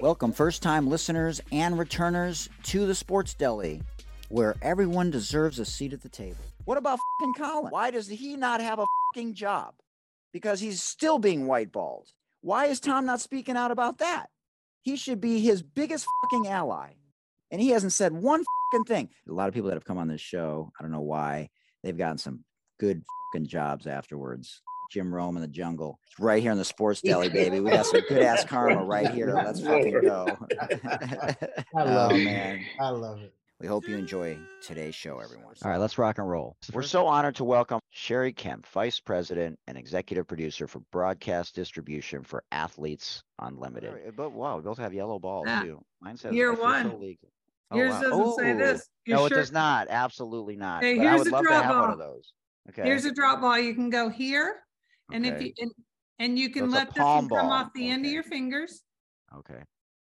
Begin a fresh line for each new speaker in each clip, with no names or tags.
Welcome, first time listeners and returners, to the Sports Deli, where everyone deserves a seat at the table. What about fucking Colin? Why does he not have a fucking job? Because he's still being whiteballed. Why is Tom not speaking out about that? He should be his biggest fucking ally. And he hasn't said one fucking thing. A lot of people that have come on this show, I don't know why, they've gotten some good fucking jobs afterwards. Jim Rome in the jungle. It's right here in the sports deli, baby. We got some good ass karma right here. Let's fucking go.
I love
oh,
it.
man.
I love it.
We hope you enjoy today's show, everyone.
All right, let's rock and roll. We're so honored to welcome Cheri Kempf, Vice President and Executive Producer for Broadcast Distribution for Athletes Unlimited. But wow, we both have yellow balls
Ah,
too. Mine says
year
official
one.
league. Oh,
Yours
wow.
doesn't say this. You
No, it does not. Absolutely not.
Hey,
but I
here's
would
a
love to
drop
have one
ball.
of those. Okay.
Here's a drop ball. You can go here, and if you and, and you can
a
let this one come
ball.
off the end of your fingers,
okay.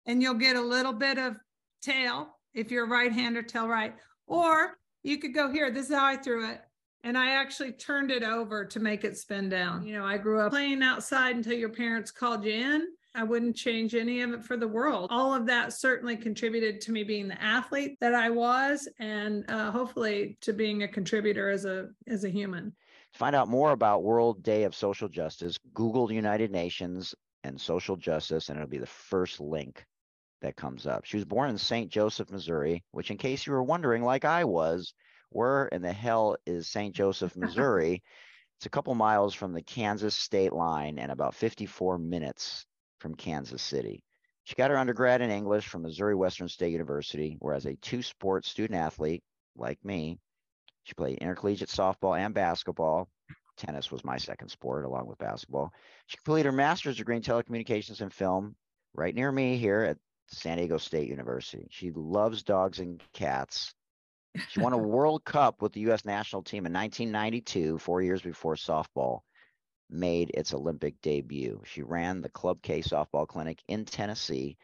and you'll get a little bit of tail if you're a right-hander, tail right. Or you could go here. This is how I threw it. And I actually turned it over to make it spin down. You know, I grew up playing outside until your parents called you in. I wouldn't change any of it for the world. All of that certainly contributed to me being the athlete that I was, and uh, hopefully to being a contributor as a as a human.
To find out more about World Day of Social Justice, Google United Nations and social justice, and it'll be the first link that comes up. She was born in St. Joseph, Missouri, which, in case you were wondering, like I was, where in the hell is St. Joseph, Missouri? it's a couple miles from the Kansas state line and about 54 minutes from Kansas City. She got her undergrad in English from Missouri Western State University, where as a two sport student athlete, like me, she played intercollegiate softball and basketball. Tennis was my second sport, along with basketball. She completed her master's degree in telecommunications and film right near me here at San Diego State University. She loves dogs and cats. She won a World Cup with the U.S. national team in 1992, four years before softball made its Olympic debut. She ran the Club K softball clinic in Tennessee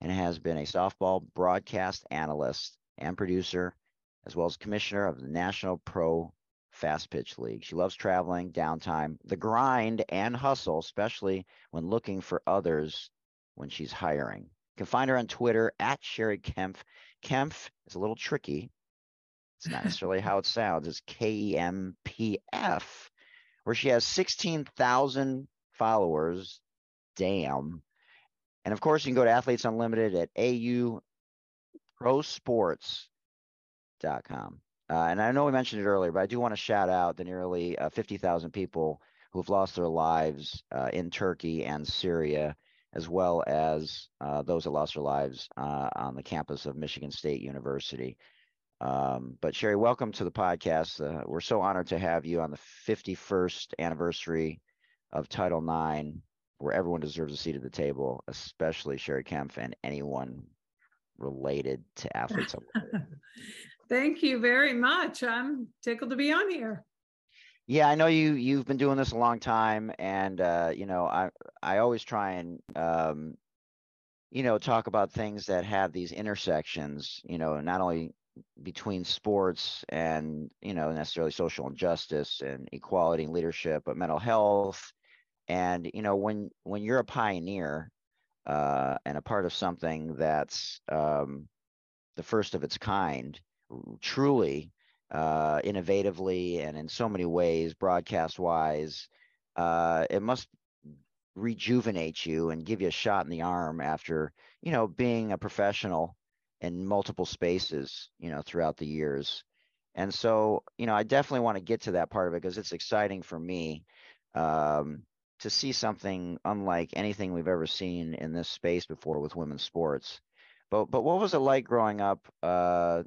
and has been a softball broadcast analyst and producer, as well as commissioner of the National Pro Fastpitch League. She loves traveling, downtime, the grind, and hustle, especially when looking for others when she's hiring. You can find her on Twitter at Cheri Kempf. Kempf is a little tricky. It's not necessarily how it sounds. It's K E M P F, where she has 16,000 followers. Damn. And of course, you can go to Athletes Unlimited at auprosports.com. Uh, and I know we mentioned it earlier, but I do want to shout out the nearly uh, 50,000 people who have lost their lives uh, in Turkey and Syria, as well as uh, those that lost their lives uh, on the campus of Michigan State University. Um, but Cheri, welcome to the podcast. Uh, we're so honored to have you on the 51st anniversary of Title IX, where everyone deserves a seat at the table, especially Cheri Kempf and anyone related to athletes.
Thank you very much. I'm tickled to be on here.
Yeah, I know you you've been doing this a long time, and uh, you know I I always try and um, you know talk about things that have these intersections. You know, not only between sports and you know necessarily social injustice and equality and leadership, but mental health. And you know when when you're a pioneer uh, and a part of something that's um, the first of its kind, truly uh, innovatively and in so many ways, broadcast wise, uh, it must rejuvenate you and give you a shot in the arm after you know being a professional in multiple spaces you know throughout the years. And so you know i definitely want to get to that part of it because it's exciting for me um, to see something unlike anything we've ever seen in this space before with women's sports. But but what was it like growing up uh,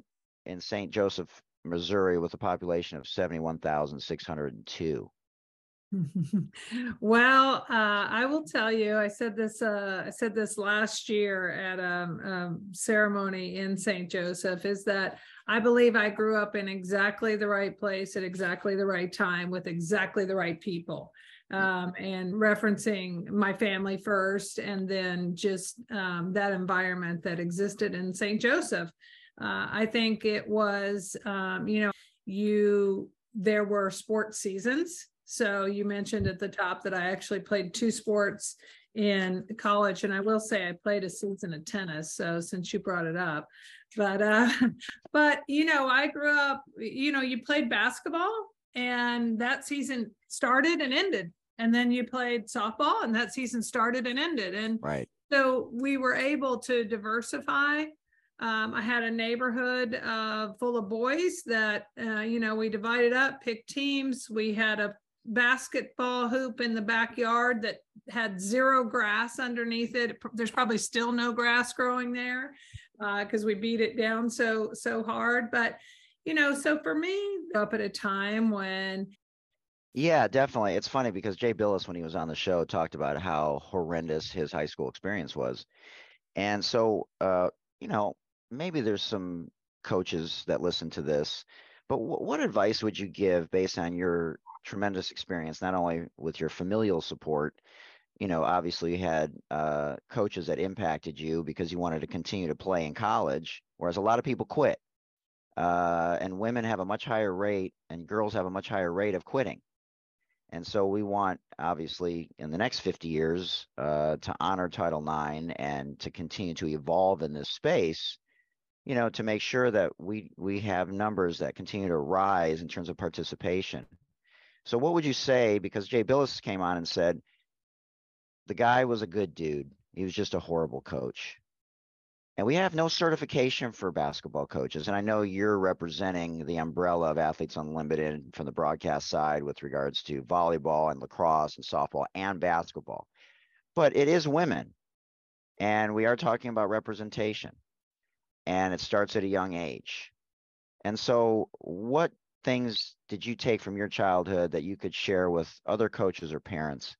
in st joseph missouri with a population of 71602
well, uh, I will tell you, I said this, uh, I said this last year at a um, ceremony in St. Joseph is that I believe I grew up in exactly the right place at exactly the right time with exactly the right people. Um, and referencing my family first, and then just um, that environment that existed in St. Joseph. Uh, I think it was, um, you know, you, there were sports seasons so you mentioned at the top that I actually played two sports in college. And I will say I played a season of tennis. So since you brought it up, but uh, but you know, I grew up, you know, you played basketball and that season started and ended. And then you played softball and that season started and ended. And
Right.
so we were able to diversify. Um, I had a neighborhood uh, full of boys that, uh, you know, we divided up, picked teams. We had a basketball hoop in the backyard that had zero grass underneath it. There's probably still no grass growing there because we beat it down so so hard. But you know, so for me, up at a time when
Yeah, definitely. It's funny because Jay Bilas, when he was on the show, talked about how horrendous his high school experience was. And so, uh, you know, maybe there's some coaches that listen to this, but wh- what advice would you give based on your tremendous experience, not only with your familial support, you know, obviously you had uh, coaches that impacted you because you wanted to continue to play in college, whereas a lot of people quit. Uh, and women have a much higher rate, and girls have a much higher rate of quitting. And so we want, obviously, in the next 50 years, uh, to honor Title IX and to continue to evolve in this space. You know, to make sure that we we have numbers that continue to rise in terms of participation. So, what would you say? Because Jay Bilas came on and said the guy was a good dude. He was just a horrible coach. And we have no certification for basketball coaches. And I know you're representing the umbrella of Athletes Unlimited from the broadcast side with regards to volleyball and lacrosse and softball and basketball. But it is women. And we are talking about representation. And it starts at a young age. And so, what things did you take from your childhood that you could share with other coaches or parents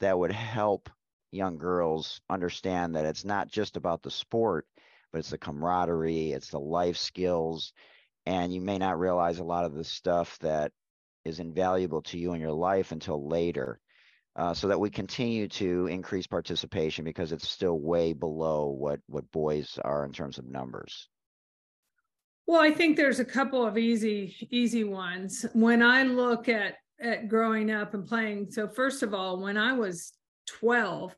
that would help young girls understand that it's not just about the sport, but it's the camaraderie, it's the life skills. And you may not realize a lot of the stuff that is invaluable to you in your life until later. Uh, so that we continue to increase participation because it's still way below what what boys are in terms of numbers.
Well, I think there's a couple of easy easy ones. When I look at at growing up and playing, so first of all, when I was 12,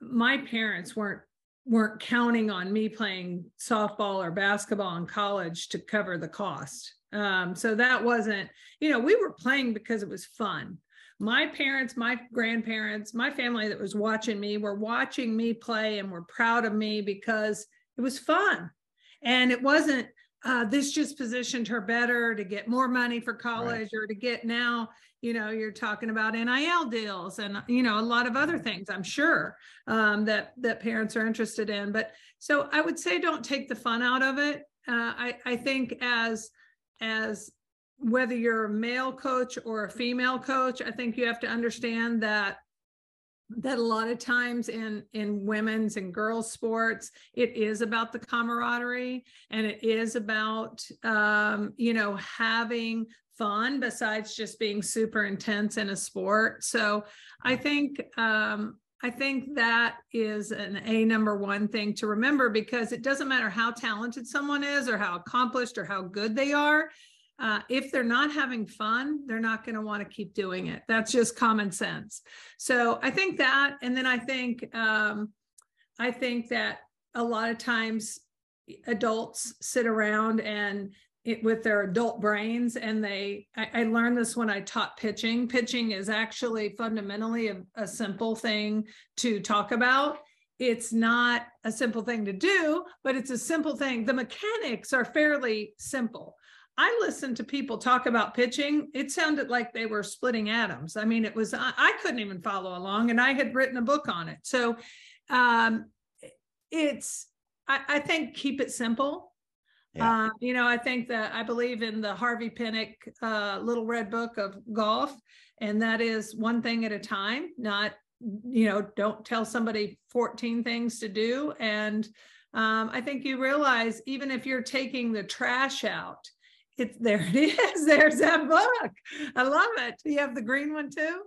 my parents weren't weren't counting on me playing softball or basketball in college to cover the cost. Um, so that wasn't, you know, we were playing because it was fun. My parents, my grandparents, my family that was watching me were watching me play and were proud of me because it was fun. And it wasn't, uh, this just positioned her better to get more money for college right. or to get now you know you're talking about nil deals and you know a lot of other things i'm sure um, that that parents are interested in but so i would say don't take the fun out of it uh, i i think as as whether you're a male coach or a female coach i think you have to understand that that a lot of times in in women's and girls sports it is about the camaraderie and it is about um, you know having fun besides just being super intense in a sport. So i think um, i think that is an a number one thing to remember because it doesn't matter how talented someone is or how accomplished or how good they are uh, if they're not having fun, they're not going to want to keep doing it. That's just common sense. So I think that, and then I think, um, I think that a lot of times adults sit around and it, with their adult brains and they I, I, learned this when i taught pitching pitching is actually fundamentally a, a simple thing to talk about it's not a simple thing to do but it's a simple thing the mechanics are fairly simple I listened to people talk about pitching. It sounded like they were splitting atoms. I mean, it was, I, I couldn't even follow along, and I had written a book on it. So um, it's, I, I think, keep it simple. Yeah. Uh, you know, I think that I believe in the Harvey Penick uh, Little Red Book of Golf, and that is one thing at a time, not, you know, don't tell somebody 14 things to do. And um, I think you realize even if you're taking the trash out, it's there it is. There's that book. I love it. You have the green one too?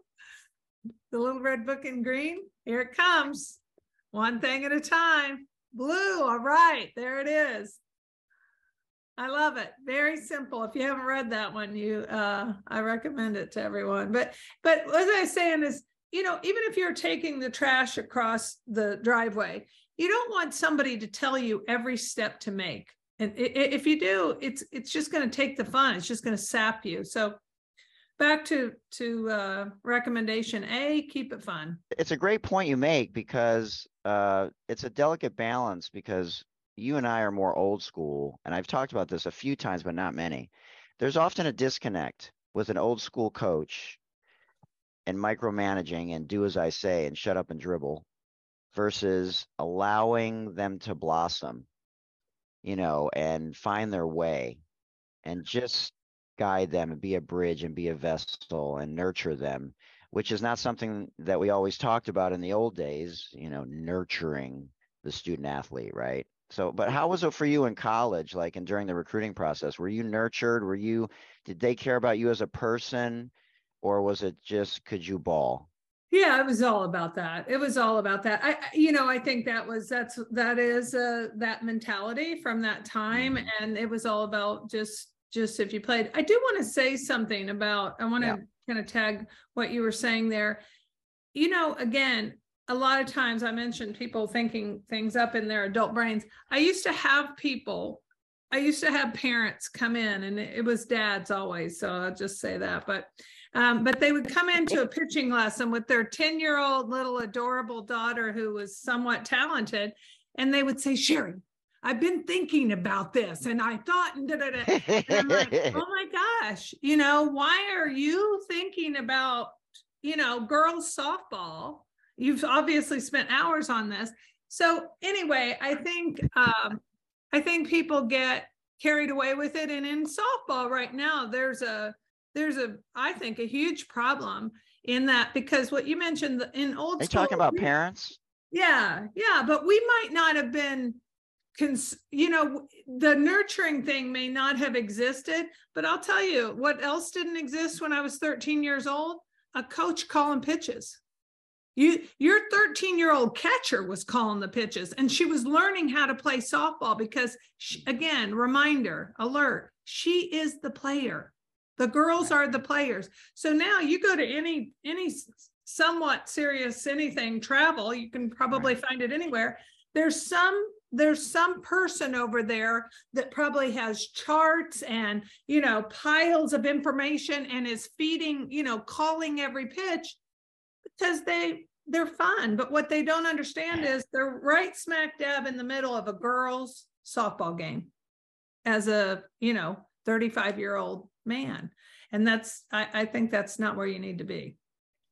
The little red book in green. Here it comes. One thing at a time. Blue. All right. There it is. I love it. Very simple. If you haven't read that one, you uh I recommend it to everyone. But but as I was saying is you know, even if you're taking the trash across the driveway, you don't want somebody to tell you every step to make. And if you do, it's it's just going to take the fun. It's just going to sap you. So back to to uh, recommendation A, keep it fun.
It's a great point you make because uh, it's a delicate balance because you and I are more old school, and I've talked about this a few times, but not many. There's often a disconnect with an old school coach and micromanaging and do as I say and shut up and dribble versus allowing them to blossom, you know, and find their way and just guide them and be a bridge and be a vessel and nurture them, which is not something that we always talked about in the old days, you know, nurturing the student athlete, right? So, but how was it for you in college, like and during the recruiting process? Were you nurtured? Were you, did they care about you as a person? Or was it just, could you ball?
Yeah, it was all about that. It was all about that. I, you know, I think that was that's that is uh, that mentality from that time, mm-hmm. and it was all about just just if you played. I do want to say something about. I want to yeah. kind of tag what you were saying there. You know, again, a lot of times I mentioned people thinking things up in their adult brains. I used to have people. I used to have parents come in, and it was dads always. So I'll just say that, but um, but they would come into a pitching lesson with their 10 year old little adorable daughter who was somewhat talented. And they would say, Cheri, I've been thinking about this and I thought, and, and I'm like, oh my gosh, you know, why are you thinking about, you know, girls softball? You've obviously spent hours on this. So anyway, I think um, I think people get carried away with it. And in softball right now, there's a there's a I think a huge problem in that because what you mentioned in old
Are you talking about parents?
Yeah, yeah, but we might not have been cons- you know the nurturing thing may not have existed but i'll tell you what else didn't exist when i was 13 years old? A coach calling pitches. You your 13 year old catcher was calling the pitches and she was learning how to play softball because she, again reminder alert she is the player the girls are the players. So now you go to any any somewhat serious anything travel, you can probably find it anywhere. There's some there's some person over there that probably has charts and you know piles of information and is feeding you know calling every pitch because they they're fun but what they don't understand is they're right smack dab in the middle of a girls softball game as a you know 35 year old man. And that's, I, I think that's not where you need to be.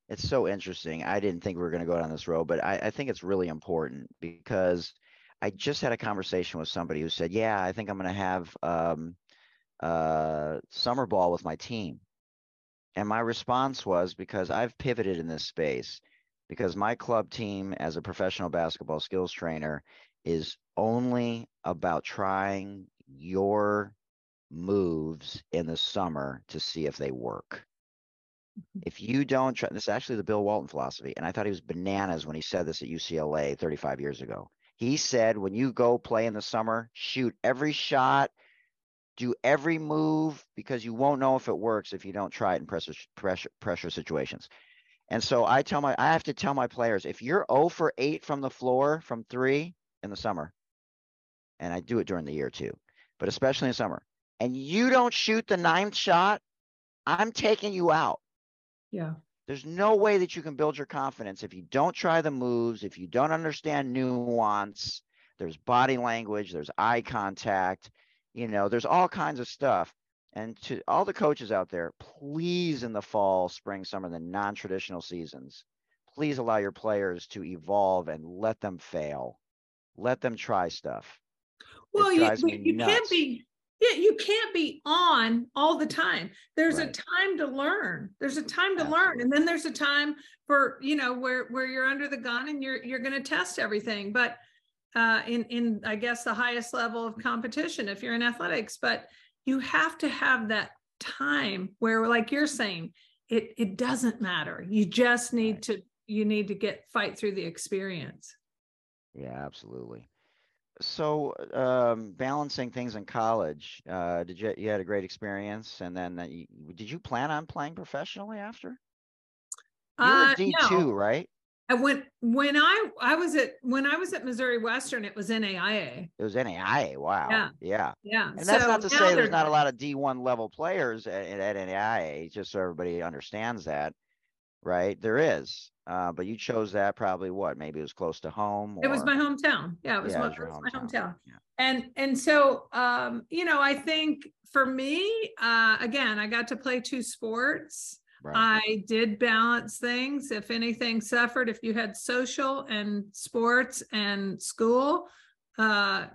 It's so interesting. I didn't think we were going to go down this road, but I, I think it's really important because I just had a conversation with somebody who said, "Yeah, I think I'm going to have um, uh, summer ball with my team." And my response was because I've pivoted in this space because my club team as a professional basketball skills trainer is only about trying your moves in the summer to see if they work. Mm-hmm. If you don't try, this is actually the Bill Walton philosophy, and I thought he was bananas when he said this at UCLA 35 years ago. He said, when you go play in the summer, shoot every shot, do every move because you won't know if it works if you don't try it in pressure pressure pressure situations. And so I tell my I have to tell my players if you're 0 for 8 from the floor from 3 in the summer, and I do it during the year too, but especially in summer, and you don't shoot the ninth shot, I'm taking you out.
Yeah.
There's no way that you can build your confidence if you don't try the moves, if you don't understand nuance. There's body language, there's eye contact, you know, there's all kinds of stuff. And to all the coaches out there, please in the fall, spring, summer, the non traditional seasons, please allow your players to evolve and let them fail. Let them try stuff.
Well, you, you can't be yeah, you can't be on all the time. There's right. a time to learn. There's a time to Absolutely. learn, and then there's a time for you know where where you're under the gun and you're you're going to test everything. But uh, in in I guess the highest level of competition, if you're in athletics, but you have to have that time where, like you're saying, it it doesn't matter. You just need right. to you need to get fight through the experience.
Yeah, absolutely so um, balancing things in college, uh, did you you had a great experience, and then uh, you, did you plan on playing professionally after? You were
Uh,
D
no.
two, right?
I went when I I was at when I was at Missouri Western, it was NAIA.
It was NAIA. Wow.
Yeah.
Yeah.
Yeah.
And that's
so
not to say there's not a lot of D1 level players at, at NAIA, just so everybody understands that, right? There is. Uh, but you chose that probably what? Maybe it was close to home.
It was my hometown. Yeah, it was,
Yeah,
my, it was my
hometown.
hometown.
Yeah.
And and so um, you know, I think for me, uh, again, I got to play two sports.
Right.
I did balance things. If anything suffered, if you had social and sports and school, uh,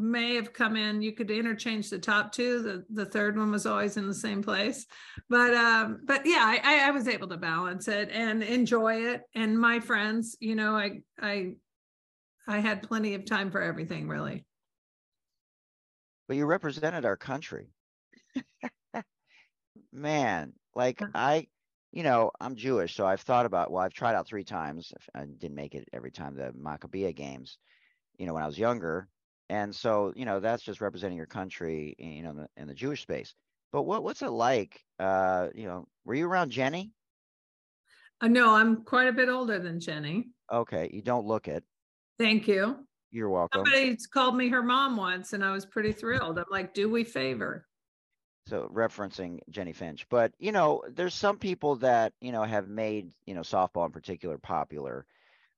may have come in. You could interchange the top two. The the third one was always in the same place. But um, but yeah, I, I was able to balance it and enjoy it. And my friends, you know, I I I had plenty of time for everything really.
but you represented our country. Man, like I, you know, I'm Jewish, so I've thought about, well, I've tried out three times. I didn't make it every time the Maccabiah games, you know, when I was younger. And so, you know, that's just representing your country, you know, in the, in the Jewish space. But what what's it like? Uh, you know, were you around Jenny?
Uh, no, I'm quite a bit older than Jenny.
Okay, you don't look it.
Thank you.
You're welcome.
Somebody's called me her mom once, and I was pretty thrilled. I'm like, do we favor?
So referencing Jennie Finch, but you know, there's some people that you know have made you know softball in particular popular,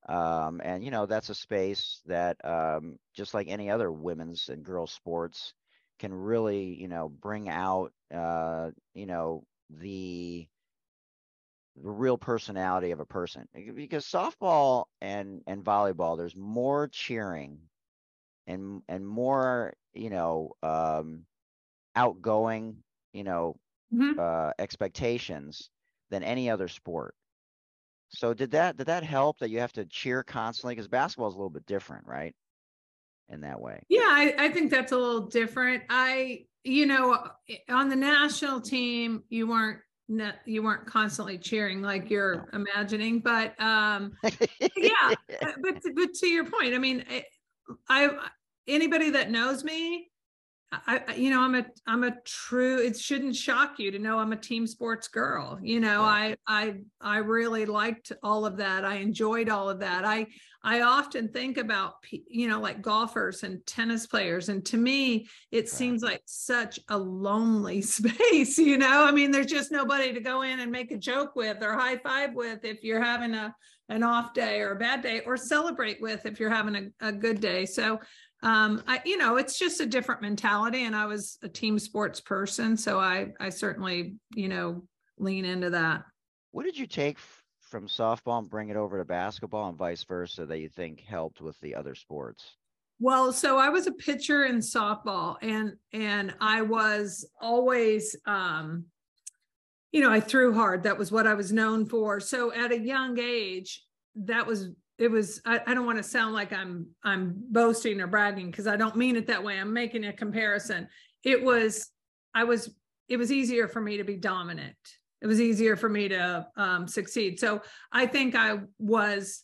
um, and you know that's a space that um, just like any other women's and girls sports can really you know bring out uh, you know the the real personality of a person because softball and and volleyball there's more cheering and and more you know um outgoing you know
Mhm.
uh expectations than any other sport so did that did that help that you have to cheer constantly? Because basketball is a little bit different right in that way.
Yeah, I, I think that's a little different. I, you know, on the national team, you weren't you weren't constantly cheering like you're imagining, but um, yeah, uh, but but to your point, I mean, I, I anybody that knows me, I, you know, I'm a I'm a true. It shouldn't shock you to know I'm a team sports girl. You know, I I I really liked all of that. I enjoyed all of that. I I often think about you know like golfers and tennis players, and to me, it seems like such a lonely space. You know, I mean, there's just nobody to go in and make a joke with or high five with if you're having a an off day or a bad day or celebrate with if you're having a, a good day. So um I you know it's just a different mentality and I was a team sports person so I I certainly you know lean into that.
what did you take from softball and bring it over to basketball and vice versa that you think helped with the other sports
Well, so I was a pitcher in softball and and I was always um you know, I threw hard. That was what I was known for. So at a young age, that was it was I, I don't want to sound like I'm I'm boasting or bragging because I don't mean it that way. I'm making a comparison. It was I was it was easier for me to be dominant. It was easier for me to um, succeed. So I think I was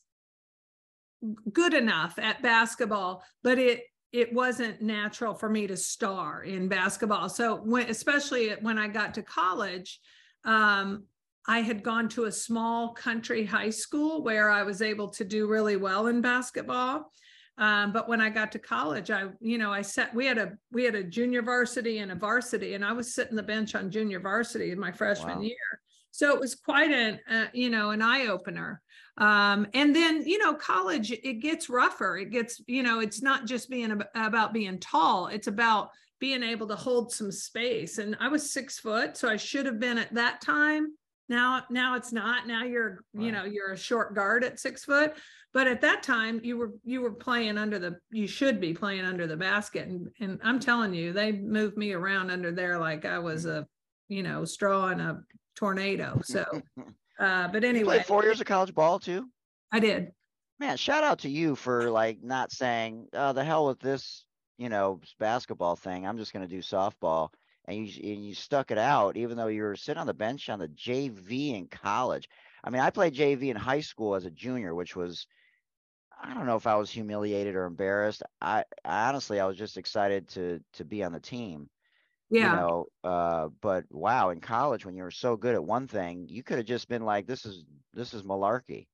good enough at basketball, but it it wasn't natural for me to star in basketball. So when especially when I got to college, um, I had gone to a small country high school where I was able to do really well in basketball. Um, but when I got to college, I, you know, I sat, we had a, we had a junior varsity and a varsity, and I was sitting the bench on junior varsity in my freshman
Wow.
year. So it was quite an, uh, you know, an eye opener. Um, and then, you know, college, it gets rougher. It gets, you know, it's not just being ab- about being tall, it's about being able to hold some space. And I was six foot, so I should have been at that time. Now, now it's not. Now you're, you know, you're a short guard at six foot. But at that time, you were you were playing under the you should be playing under the basket. And and I'm telling you, they moved me around under there like I was a, you know, straw in a tornado. So uh, but
you
anyway,
played four years of college ball too
I did.
man shout out to you for like not saying oh the hell with this you know basketball thing i'm just going to do softball and you and you stuck it out even though you were sitting on the bench on the jv in college i mean i played jv in high school as a junior which was i don't know if i was humiliated or embarrassed i, I honestly i was just excited to to be on the team
Yeah.
You know, uh, but wow, in college when you were so good at one thing, you could have just been like, this is this is malarkey.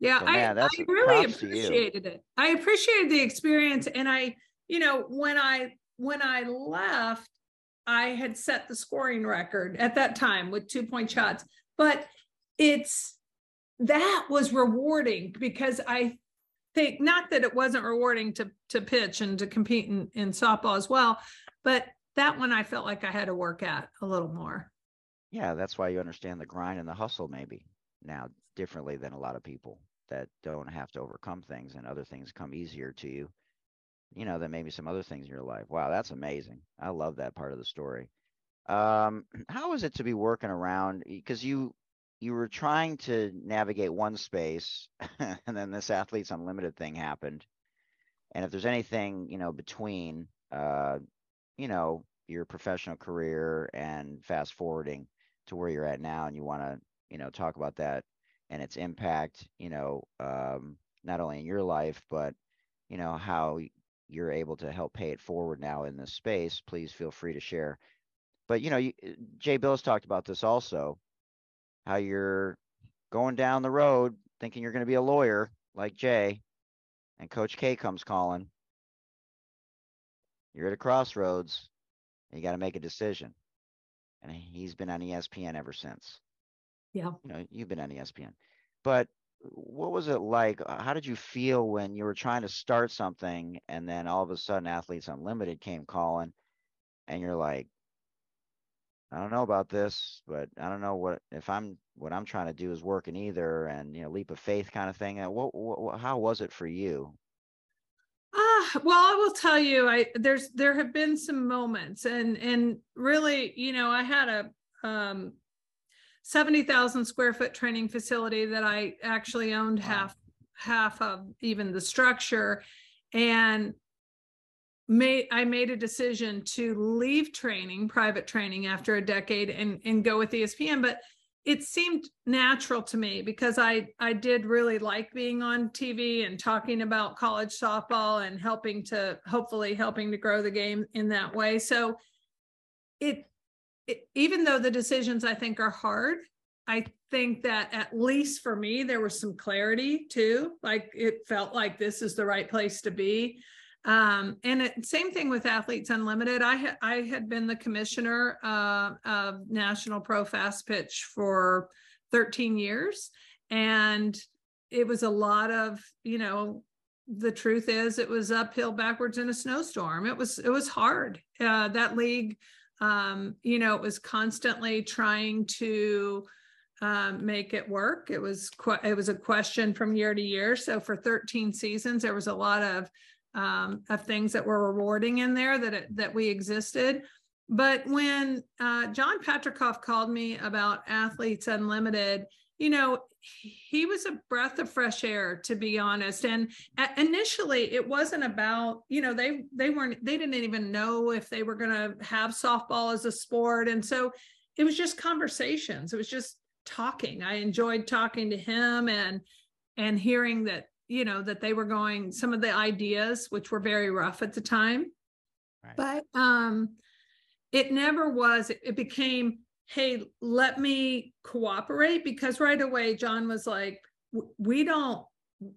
Yeah,
So,
I,
man, that's
I really
props to you.
appreciated it. I appreciated the experience. And I, you know, when I when I left, I had set the scoring record at that time with two point shots. But it's that was rewarding because I think not that it wasn't rewarding to to pitch and to compete in, in softball as well, but that one I felt like I had to work at a little more.
Yeah, that's why you understand the grind and the hustle maybe now differently than a lot of people that don't have to overcome things and other things come easier to you. You know, than maybe some other things in your life. Wow, that's amazing. I love that part of the story. Um, how is it to be working around because you you were trying to navigate one space and then this athletes unlimited thing happened. And if there's anything, you know, between uh, you know, your professional career and fast forwarding to where you're at now and you want to you know talk about that and its impact you know um, not only in your life but you know how you're able to help pay it forward now in this space please feel free to share. But you know you, jay bilas talked about this also how you're going down the road thinking you're going to be a lawyer like jay and coach k comes calling. You're at a crossroads and you got to make a decision. And he's been on espn ever since.
Yeah.
you know you've been on espn but what was it like? Uh, how did you feel when you were trying to start something and then all of a sudden athletes unlimited came calling and you're like i don't know about this but i don't know what if i'm what i'm trying to do is working either and you know leap of faith kind of thing Uh, what, what, how was it for you?
Ah, well, I will tell you, I there's there have been some moments, and and really, you know, I had a um, seventy thousand square foot training facility that I actually owned
Wow.
half half of even the structure, and made I made a decision to leave training, private training, after a decade, and and go with ESPN, but it seemed natural to me because I I did really like being on TV and talking about college softball and helping to hopefully helping to grow the game in that way. So it, even though the decisions I think are hard, I think that at least for me there was some clarity too. Like it felt like this is the right place to be. Um, and it, same thing with Athletes Unlimited. I had I had been the commissioner uh, of National Pro Fastpitch for 13 years, and it was a lot of you know. The truth is, it was uphill backwards in a snowstorm. It was it was hard. Uh, that league, um, you know, it was constantly trying to um, make it work. It was que- it was a question from year to year. So for 13 seasons, there was a lot of um, of things that were rewarding in there that it, that we existed. But when uh, John Patricof called me about Athletes Unlimited, you know, he was a breath of fresh air, to be honest. And initially, it wasn't about, you know, they they weren't they didn't even know if they were going to have softball as a sport, and so it was just conversations. It was just talking. I enjoyed talking to him and and hearing that you know that they were going some of the ideas which were very rough at the time
Right.
but um it never was it, it became hey let me cooperate because right away john was like we don't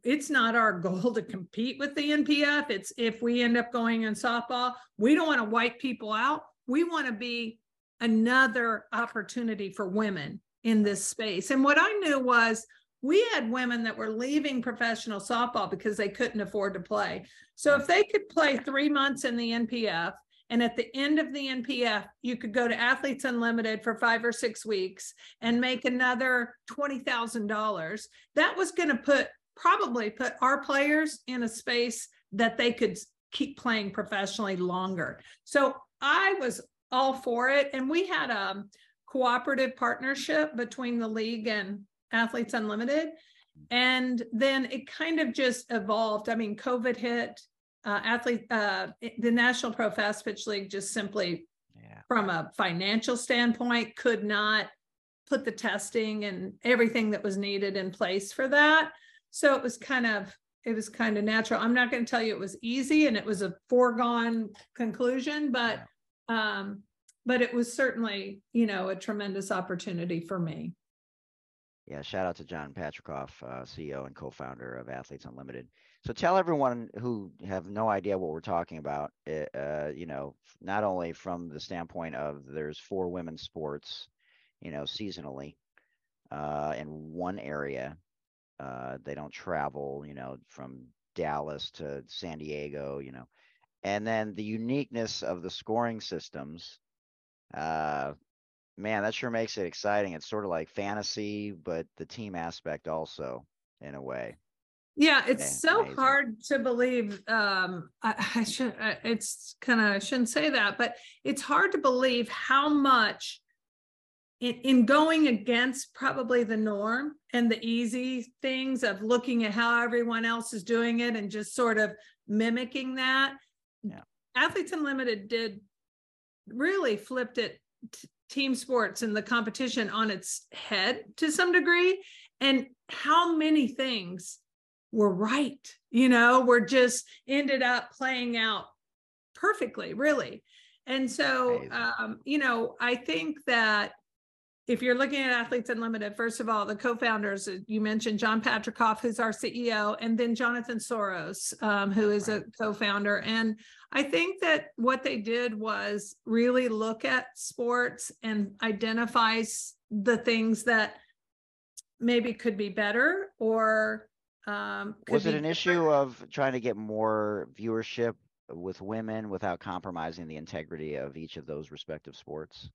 it's not our goal to compete with the npf it's if we end up going in softball we don't want to wipe people out. We want to be another opportunity for women in this space. And what i knew was we had women that were leaving professional softball because they couldn't afford to play. So if they could play three months in the NPF, and at the end of the NPF, you could go to Athletes Unlimited for five or six weeks and make another $20,000, that was going to put probably put our players in a space that they could keep playing professionally longer. So I was all for it. And we had a cooperative partnership between the league and Athletes Unlimited. And then it kind of just evolved. I mean, COVID hit, uh, athlete, uh, the National Pro Fastpitch League just simply,
yeah
from a financial standpoint, could not put the testing and everything that was needed in place for that. So it was kind of, it was kind of natural. I'm not going to tell you it was easy and it was a foregone conclusion, but um, but it was certainly, you know, a tremendous opportunity for me.
Yeah, shout out to John Patricof, uh, CEO and co-founder of Athletes Unlimited. So tell everyone who have no idea what we're talking about, eh, uh, you know, not only from the standpoint of there's four women's sports, you know, seasonally uh, in one area. Uh, they don't travel, you know, from Dallas to San Diego, you know, and then the uniqueness of the scoring systems. Uh, man, that sure makes it exciting. It's sort of like fantasy, but the team aspect also in a way.
Yeah, it's so amazing. hard to believe. Um, I, I should. It's kind of I shouldn't say that, but it's hard to believe how much in, in going against probably the norm and the easy things of looking at how everyone else is doing it and just sort of mimicking that.
Yeah.
Athletes Unlimited did really flipped it team sports and the competition on its head to some degree and how many things were right you know were just ended up playing out perfectly really and so um, you know i think that if you're looking at Athletes Unlimited, first of all, the co-founders uh, you mentioned John Patricof, who's our CEO, and then Jonathan Soros, um, who is right. a co-founder. And I think that what they did was really look at sports and identifies the things that maybe could be better or um,
was it an issue of trying to get more viewership with women without compromising the integrity of each of those respective sports?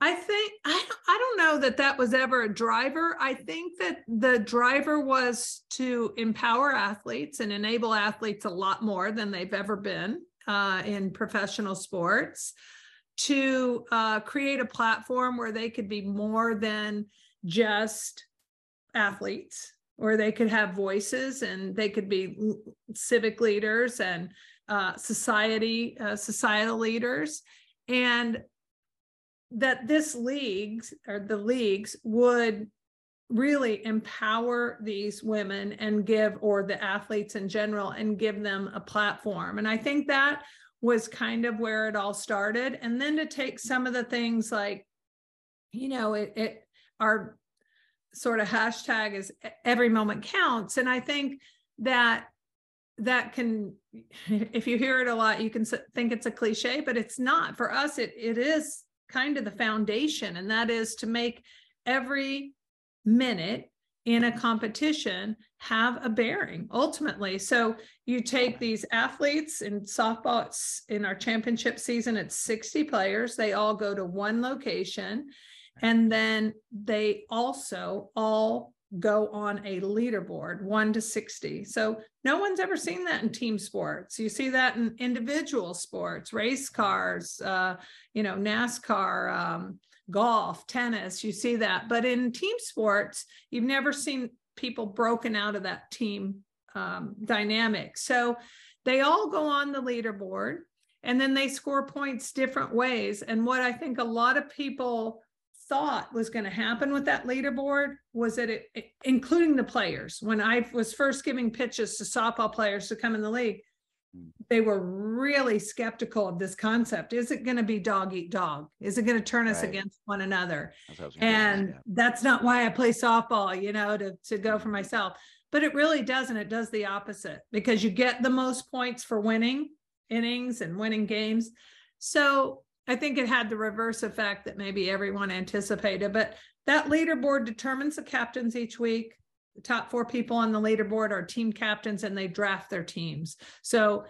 I think I I don't know that that was ever a driver. I think that the driver was to empower athletes and enable athletes a lot more than they've ever been uh, in professional sports. To uh, create a platform where they could be more than just athletes, where they could have voices and they could be civic leaders and uh, society uh, societal leaders. And that this leagues or the leagues would really empower these women and give or the athletes in general and give them a platform. And i think that was kind of where it all started. And then to take some of the things like you know it, it our sort of hashtag is every moment counts and i think that that can if you hear it a lot you can think it's a cliche but it's not for us it it is kind of the foundation, and that is to make every minute in a competition have a bearing ultimately. So you take these athletes in softball, in our championship season, it's 60 players. They all go to one location. And then they also all go on a leaderboard, one to 60. So no one's ever seen that in team sports. You see that in individual sports, race cars, uh, you know, NASCAR, um, golf, tennis, you see that. But in team sports, you've never seen people broken out of that team um, dynamic. So they all go on the leaderboard and then they score points different ways. And what I think a lot of people thought was going to happen with that leaderboard was that it, it, including the players. When i was first giving pitches to softball players to come in the league hmm. they were really skeptical of this concept. Is it going to be dog eat dog? Is it going to turn us right. against one another? And yeah. that's not why i play softball you know to, to go for myself. But it really doesn't it does the opposite because you get the most points for winning innings and winning games. So I think it had the reverse effect that maybe everyone anticipated. But that leaderboard determines the captains each week. The top four people on the leaderboard are team captains and they draft their teams. So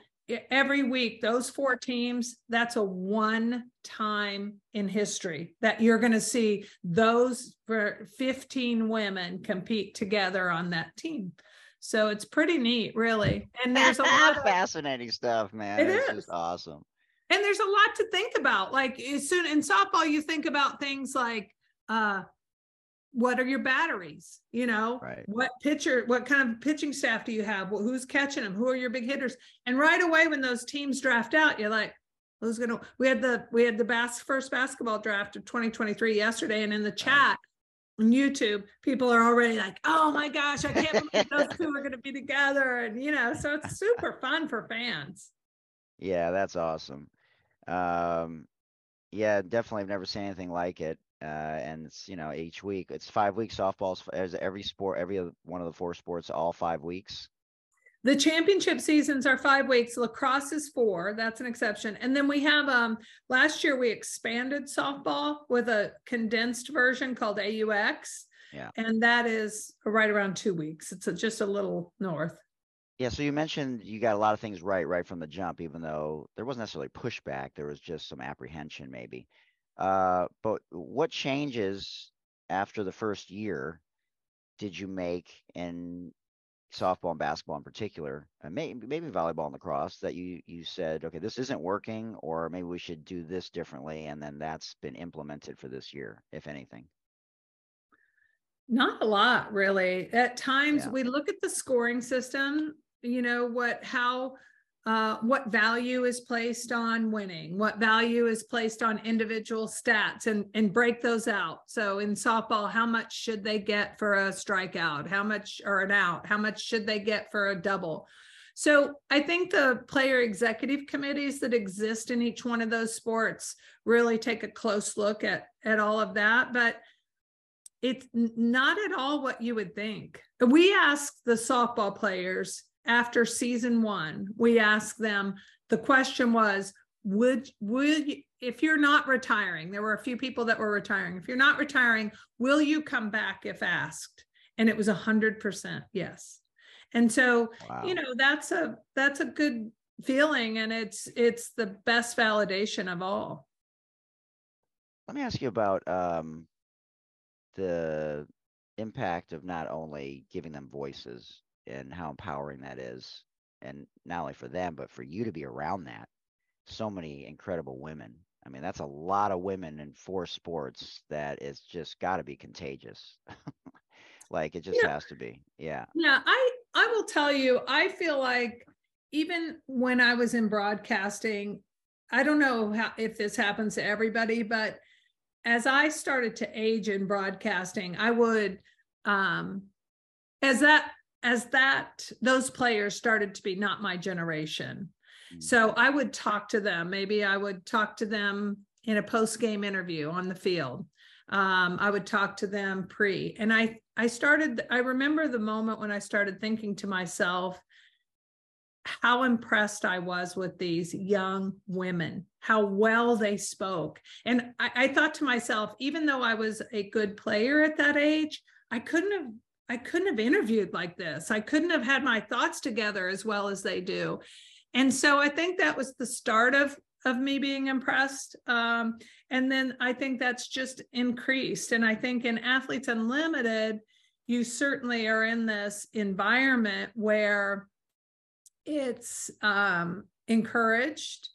every week, those four teams, that's a one time in history that you're going to see those 15 women compete together on that team. So it's pretty neat, really. And there's a lot
of fascinating stuff, man. It it's is. just awesome
and there's a lot to think about. Like as soon in softball you think about things like uh what are your batteries? You know
right.
what pitcher what kind of pitching staff do you have? Who's catching them who are your big hitters? And right away when those teams draft out you're like who's gonna we had the we had the bas- first basketball draft of 2023 yesterday and in the chat on youtube people are already like oh my gosh i can't believe those two are going to be together. And you know so it's super fun for fans.
Yeah that's awesome um, Yeah, definitely. I've never seen anything like it. Uh, and it's, you know, each week, it's five weeks softballs, as every sport, every one of the four sports, all five weeks.
The championship seasons are five weeks. Lacrosse is four. That's an exception. And then we have um last year we expanded softball with a condensed version called AUX.
Yeah.
And that is right around two weeks. It's a- just a little north.
Yeah, so you mentioned you got a lot of things right right from the jump, even though there wasn't necessarily pushback, there was just some apprehension maybe. Uh, but what changes after the first year did you make in softball and basketball in particular, and maybe maybe volleyball and lacrosse that you you said, okay, this isn't working, or maybe we should do this differently, and then that's been implemented for this year, if anything.
Not a lot, really. At times,
Yeah.
we look at the scoring system, you know, what, how, uh, what value is placed on winning, what value is placed on individual stats and, and break those out. So in softball, how much should they get for a strikeout? How much, or an out? How much should they get for a double? So I think the player executive committees that exist in each one of those sports really take a close look at, at all of that. But it's not at all what you would think. We asked the softball players after season one, we asked them, the question was, would, would, you- if you're not retiring, there were a few people that were retiring. If you're not retiring, will you come back if asked? And it was a hundred percent yes. And so,
Wow.
you know, that's a, that's a good feeling and it's, it's the best validation of all.
Let me ask you about um, the impact of not only giving them voices and how empowering that is, and not only for them, but for you to be around that. So many incredible women. I mean, that's a lot of women in four sports that is just got to be contagious. like it just
Yeah.
has to be. Yeah.
Yeah, I I will tell you, I feel like even when I was in broadcasting, I don't know how if this happens to everybody, but as I started to age in broadcasting, I would um as that as that those players started to be not my generation.
Mm.
So I would talk to them. Maybe I would talk to them in a post game interview on the field. Um, I would talk to them pre, and I I started. I remember the moment when I started thinking to myself how impressed I was with these young women, how well they spoke, and I, I thought to myself, even though I was a good player at that age, I couldn't have. I couldn't have interviewed like this. I couldn't have had my thoughts together as well as they do. And so I think that was the start of of me being impressed. Um, and then I think that's just increased. And I think in Athletes Unlimited, you certainly are in this environment where it's um, encouraged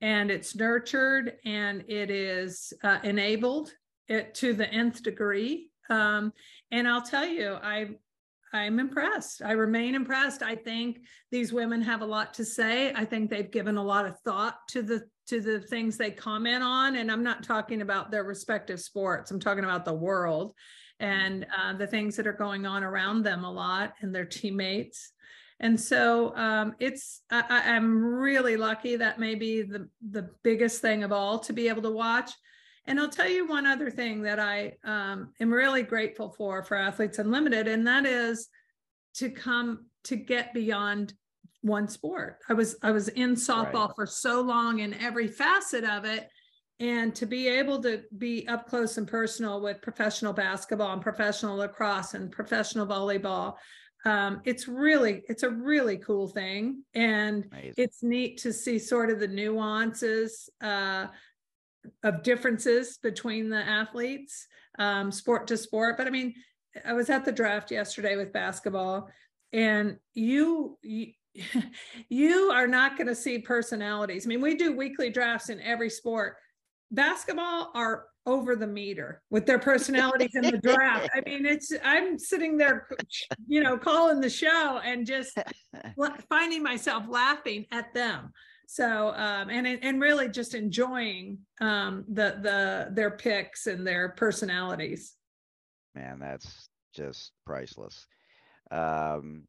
and it's nurtured and it is uh, enabled it to the nth degree. Um, and I'll tell you, I I'm impressed. I remain impressed. I think these women have a lot to say. I think they've given a lot of thought to the to the things they comment on, and I'm not talking about their respective sports. I'm talking about the world and uh, the things that are going on around them a lot and their teammates. And so um, it's I, I'm really lucky that may be the the biggest thing of all to be able to watch. And I'll tell you one other thing that I um, am really grateful for for Athletes Unlimited, and that is to come to get beyond one sport. I was I was in softball for so long in every facet of it, and to be able to be up close and personal with professional basketball and professional lacrosse and professional volleyball, um, it's really it's a really cool thing, and
Amazing.
it's neat to see sort of the nuances uh, of differences between the athletes, um, sport to sport. But I mean, I was at the draft yesterday with basketball, and you you, you are not going to see personalities. I mean, we do weekly drafts in every sport. Basketball are over the meter with their personalities in the draft. I mean, it's I'm sitting there, you know, calling the show and just finding myself laughing at them. So um, and and really just enjoying um, the the their picks and their personalities.
Man, that's just priceless. Um,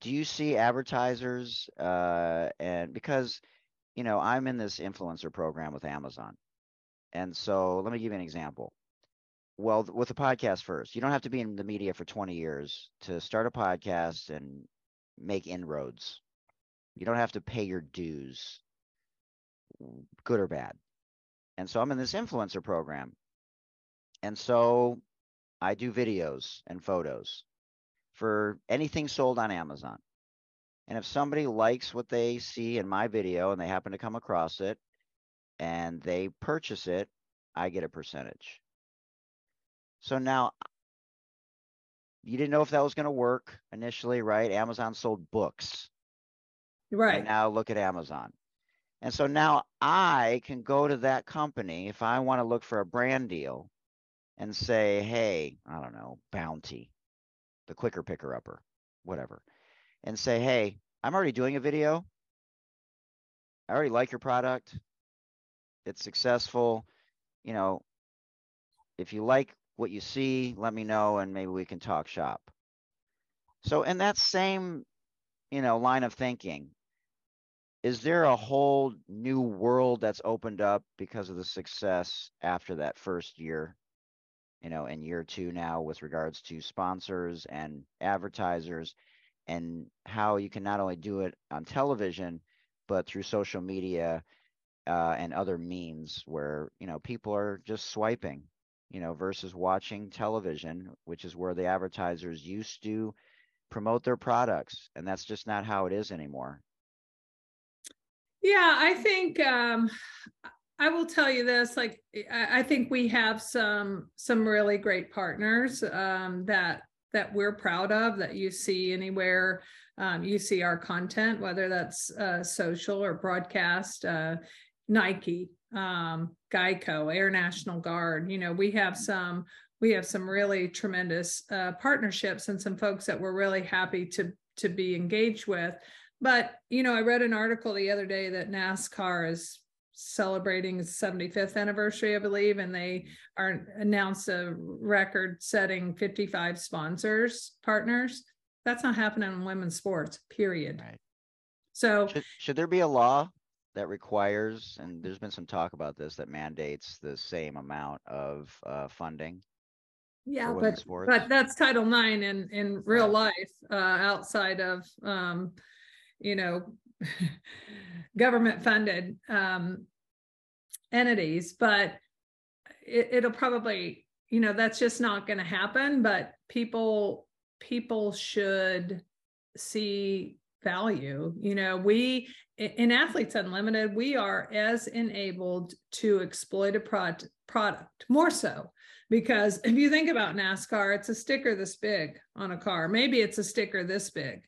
do you see advertisers uh, and because you know I'm in this influencer program with Amazon, And so let me give you an example. Well, with the podcast first, you don't have to be in the media for 20 years to start a podcast and make inroads. You don't have to pay your dues, good or bad. And so I'm in this influencer program. And so I do videos and photos for anything sold on Amazon. And if somebody likes what they see in my video and they happen to come across it and they purchase it, I get a percentage. So now you didn't know if that was going to work initially, right? Amazon sold books. And
Right.
now look at Amazon. And so now I can go to that company if I want to look for a brand deal and say, hey, I don't know, Bounty, the quicker picker upper, whatever, and say, hey, I'm already doing a video. I already like your product. It's successful. You know, if you like what you see, let me know and maybe we can talk shop. So, in that same, you know, line of thinking, is there a whole new world that's opened up because of the success after that first year? You know, in year two now, with regards to sponsors and advertisers, and how you can not only do it on television, but through social media uh, and other means where, you know, people are just swiping, you know, versus watching television, which is where the advertisers used to promote their products. And that's just not how it is anymore.
Yeah, I think um I will tell you this, like I, I think we have some some really great partners um that that we're proud of that you see anywhere um, you see our content, whether that's uh, social or broadcast, uh, Nike, um, Geico, Air National Guard. You know, we have some we have some really tremendous uh, partnerships and some folks that we're really happy to to be engaged with. But you know, I read an article the other day that NASCAR is celebrating its 75th anniversary, I believe, and they are announced a record-setting 55 sponsors partners. That's not happening in women's sports, period.
Right.
So
Should, should there be a law that requires, and there's been some talk about this, that mandates the same amount of uh, funding?
yeah, but
sports?
but that's Title IX in in real life, uh, outside of um, you know, government funded um entities, but it, it'll probably, you know, that's just not going to happen. But people people should see value. You know, we in Athletes Unlimited, we are as enabled to exploit a product product more so because if you think about NASCAR, it's a sticker this big on a car. Maybe it's a sticker this big,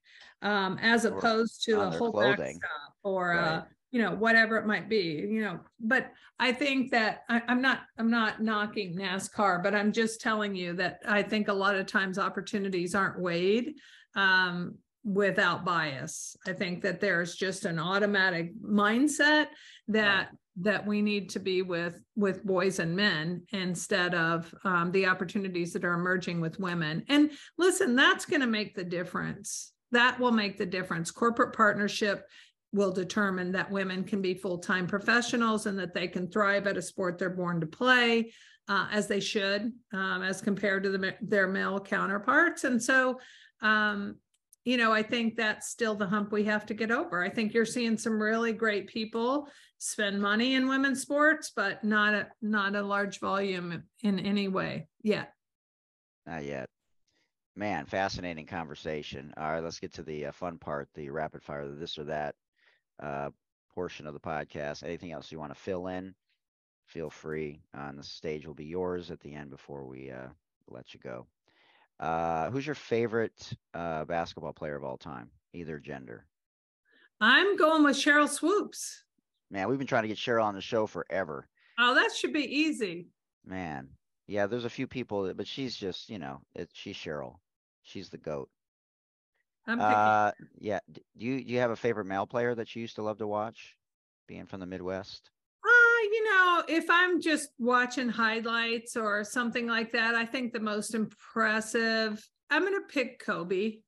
um, as
Or
opposed to a whole
clothing.
backstop or uh,
Right.
you know whatever it might be. You know, but I think that I, I'm not I'm not knocking NASCAR, but I'm just telling you that I think a lot of times opportunities aren't weighed um, without bias. I think that there's just an automatic mindset that that we need to be with with boys and men instead of um, the opportunities that are emerging with women. And listen, that's going to make the difference. That will make the difference. Corporate partnership will determine that women can be full-time professionals and that they can thrive at a sport they're born to play uh, as they should um, as compared to the, their male counterparts and so um, you know i think that's still the hump we have to get over i think you're seeing some really great people spend money in women's sports but not a not a large volume in any way yet
Not yet. Man, fascinating conversation. All right, let's get to the uh, fun part, the rapid fire, the this or that uh, portion of the podcast. Anything else you want to fill in? Feel free. On the stage will be yours at the end before we uh, let you go. Uh, who's your favorite uh, basketball player of all time, either gender?
i'm going with Sheryl Swoopes
Man, we've been trying to get Sheryl on the show forever.
oh that should be easy
Man, yeah, there's a few people, that, but she's just, you know, it, she's Sheryl. She's the goat.
i'm picking
Uh, yeah. Do you do you have a favorite male player that you used to love to watch, being from the Midwest?
You know, if I'm just watching highlights or something like that, I think the most impressive, I'm going to pick Kobe.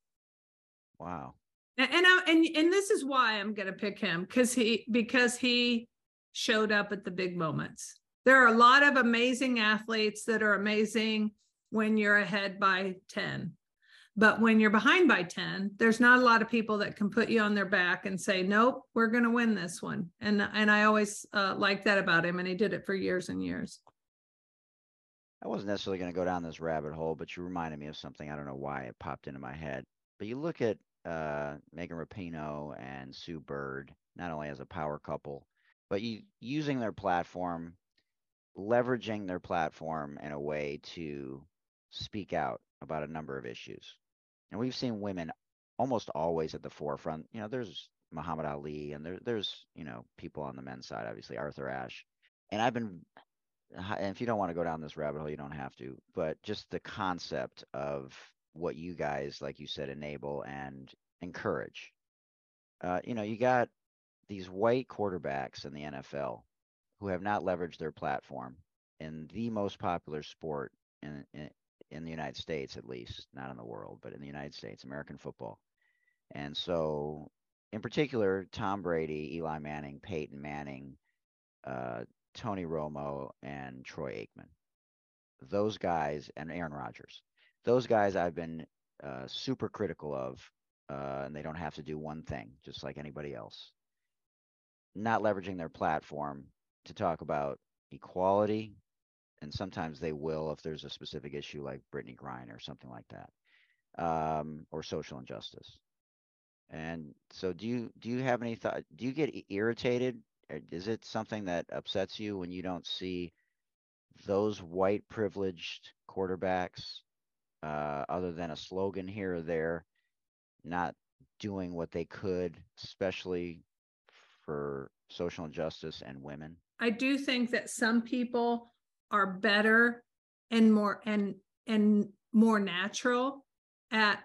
Wow.
And and, I, and and this is why I'm going to pick him cuz he because he showed up at the big moments. there are a lot of amazing athletes that are amazing when you're ahead by 10. But when you're behind by 10, there's not a lot of people that can put you on their back and say, nope, we're going to win this one. And, and I always uh, liked that about him. And he did it for years and years.
I wasn't necessarily going to go down this rabbit hole, but you reminded me of something. I don't know why it popped into my head. But you look at uh, Megan Rapinoe and Sue Bird, not only as a power couple, but you using their platform, leveraging their platform in a way to speak out about a number of issues. And we've seen women almost always at the forefront. You know, there's Muhammad Ali and there, there's, you know, people on the men's side, obviously Arthur Ashe. And I've been, and if you don't want to go down this rabbit hole, you don't have to, but just the concept of what you guys, like you said, enable and encourage. Uh, you know, you got these white quarterbacks in the NFL who have not leveraged their platform in the most popular sport in, in, in the United States, at least, not in the world, but in the United States, American football. And so, in particular, Tom Brady, Eli Manning, Peyton Manning, uh, Tony Romo, and Troy Aikman. Those guys, and Aaron Rodgers. Those guys I've been uh, super critical of, uh, and they don't have to do one thing, just like anybody else. Not leveraging their platform to talk about equality, and sometimes they will if there's a specific issue like Brittney Griner or something like that, um, or social injustice. And so, do you do you have any thought? Do you get irritated? Is it something that upsets you when you don't see those white privileged quarterbacks, uh, other than a slogan here or there, not doing what they could, especially for social injustice and women?
I do think that some people are better and more and and more natural at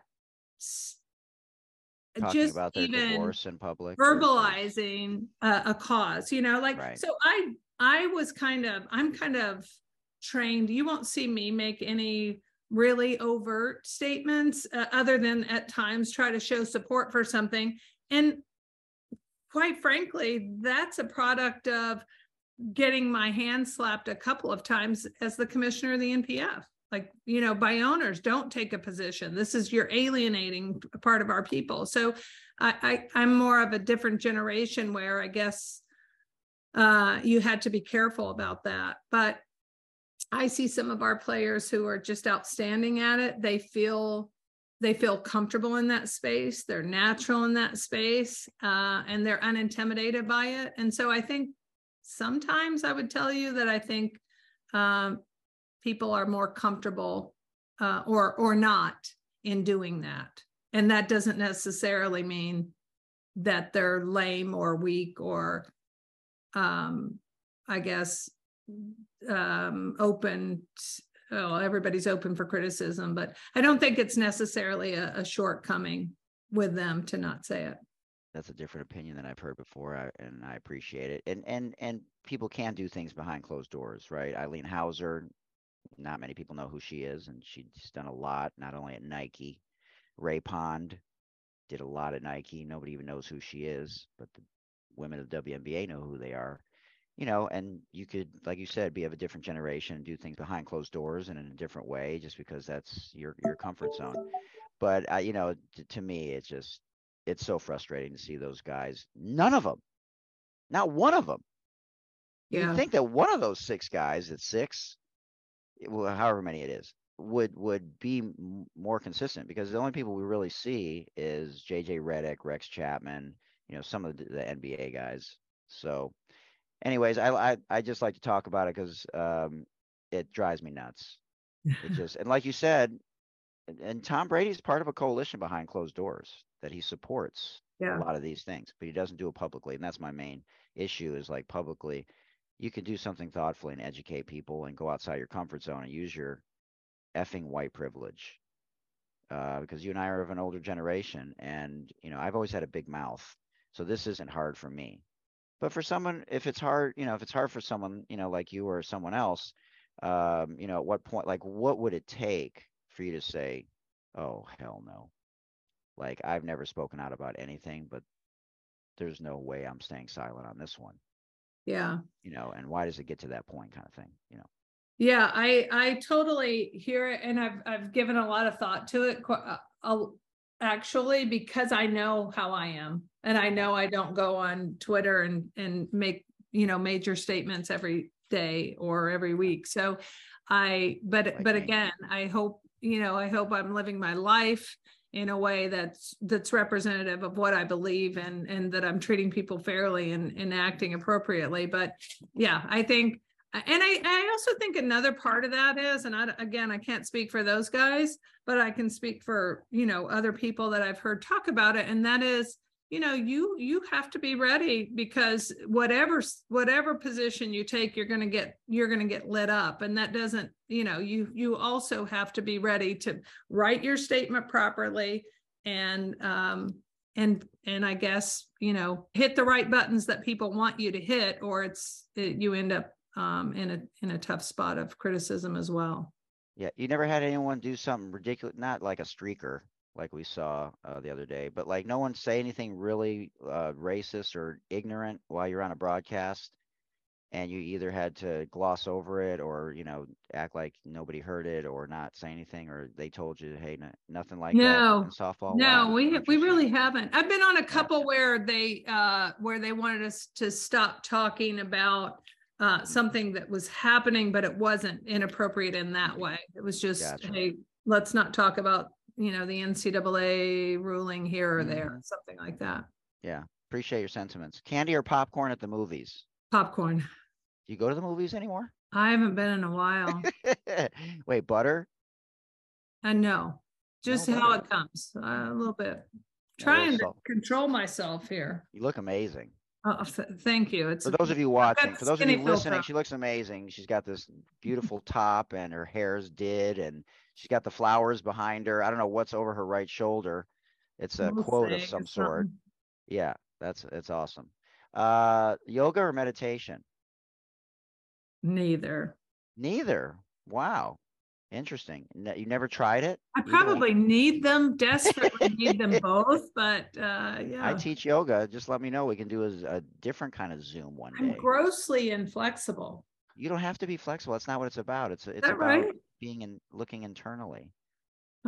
Talking
just
about their
even
divorce in public.
verbalizing a, a cause you know like
Right.
so i i was kind of i'm kind of trained you won't see me make any really overt statements uh, other than at times try to show support for something and quite frankly that's a product of getting my hand slapped a couple of times as the commissioner of the npf like you know by owners don't take a position. This is you're alienating part of our people. So I, I i'm more of a different generation where i guess uh you had to be careful about that. But i see some of our players who are just outstanding at it. They feel they feel comfortable in that space. They're natural in that space uh, and they're unintimidated by it. And so i think sometimes i would tell you that i think um, people are more comfortable uh, or or not in doing that. And that doesn't necessarily mean that they're lame or weak or um i guess um open well everybody's open for criticism but i don't think it's necessarily a, a shortcoming with them to not say it
that's a different opinion than I've heard before, and I appreciate it. And and and people can do things behind closed doors, right? Eileen Hauser, not many people know who she is, and she's done a lot, not only at Nike. Ray Pond did a lot at Nike. Nobody even knows who she is, but the women of the WNBA know who they are. You know, and you could, like you said, be of a different generation and do things behind closed doors and in a different way, just because that's your your comfort zone. But uh, you know, t- to me, it's just it's so frustrating to see those guys. None of them, not one of them.
yeah
You'd think that one of those six guys at six, well, however many it is, would would be m- more consistent because the only people we really see is JJ Redick, Rex Chapman, you know, some of the, the NBA guys. So, anyways, I I, I just like to talk about it because um, it drives me nuts. It just and like you said, and- and Tom Brady's part of a coalition behind closed doors that he supports
yeah
a lot of these things, but he doesn't do it publicly. And that's my main issue is like publicly, you can do something thoughtfully and educate people and go outside your comfort zone and use your effing white privilege. Uh, because you and I are of an older generation and, you know, I've always had a big mouth. So this isn't hard for me. But for someone, if it's hard, you know, if it's hard for someone, you know, like you or someone else, um, you know, at what point, like, what would it take for you to say, oh, hell no? Like, I've never spoken out about anything, but there's no way I'm staying silent on this one.
Yeah.
You know, and why does it get to that point kind of thing, you know?
Yeah, I I totally hear it, and I've I've given a lot of thought to it. Uh, actually, because I know how I am, and I know I don't go on Twitter and and make you know major statements every day or every week. So I, but
Like
but
me.
again, I hope you know I hope I'm living my life in a way that's that's representative of what I believe and and that I'm treating people fairly and and acting appropriately. But yeah, I think and I, I also think another part of that is, and I, again, I can't speak for those guys, but I can speak for, you know, other people that I've heard talk about it. And that is, you know, you, you have to be ready because whatever, whatever position you take, you're going to get, you're going to get lit up. And that doesn't, you know, you, you also have to be ready to write your statement properly and, um, and, and I guess, you know, hit the right buttons that people want you to hit, or it's, it, you end up um, in a in a tough spot of criticism as well.
Yeah, you never had anyone do something ridiculous, not like a streaker like we saw uh, the other day, but like no one say anything really uh, racist or ignorant while you're on a broadcast, and you either had to gloss over it or you know act like nobody heard it or not say anything, or they told you, hey, nothing like that
No,
in softball.
No,
Wow,
we we really haven't. I've been on a
Yeah.
couple where they uh where they wanted us to stop talking about uh something that was happening, but it wasn't inappropriate in that way. It was just,
Gotcha.
hey, let's not talk about, you know, the NCAA ruling here or there,
Mhm.
something like that.
Yeah, appreciate your sentiments. Candy or popcorn at the movies?
Popcorn.
Do you go to the movies anymore?
I haven't been in a while.
Wait, butter?
I know, just
No
how
butter.
it comes, uh, a little bit.
A little
Trying to control myself here.
You look amazing.
Oh, th- thank you. It's
For those of you watching, for those of you listening,
filter.
she looks amazing. She's got this beautiful top and her hair's did and she's got the flowers behind her. I don't know what's over her right shoulder. It's a
We'll
quote of some sort.
something.
Yeah, that's it's awesome. Uh yoga or meditation?
Neither.
Neither. Wow. Interesting. You never tried it?
I probably need them, desperately need them both, but uh, yeah.
I teach yoga. Just let me know. We can do a, a different kind of Zoom one
I'm
day.
grossly inflexible.
You don't have to be flexible. That's not what it's about. It's it's
that
about
right?
Being in looking internally.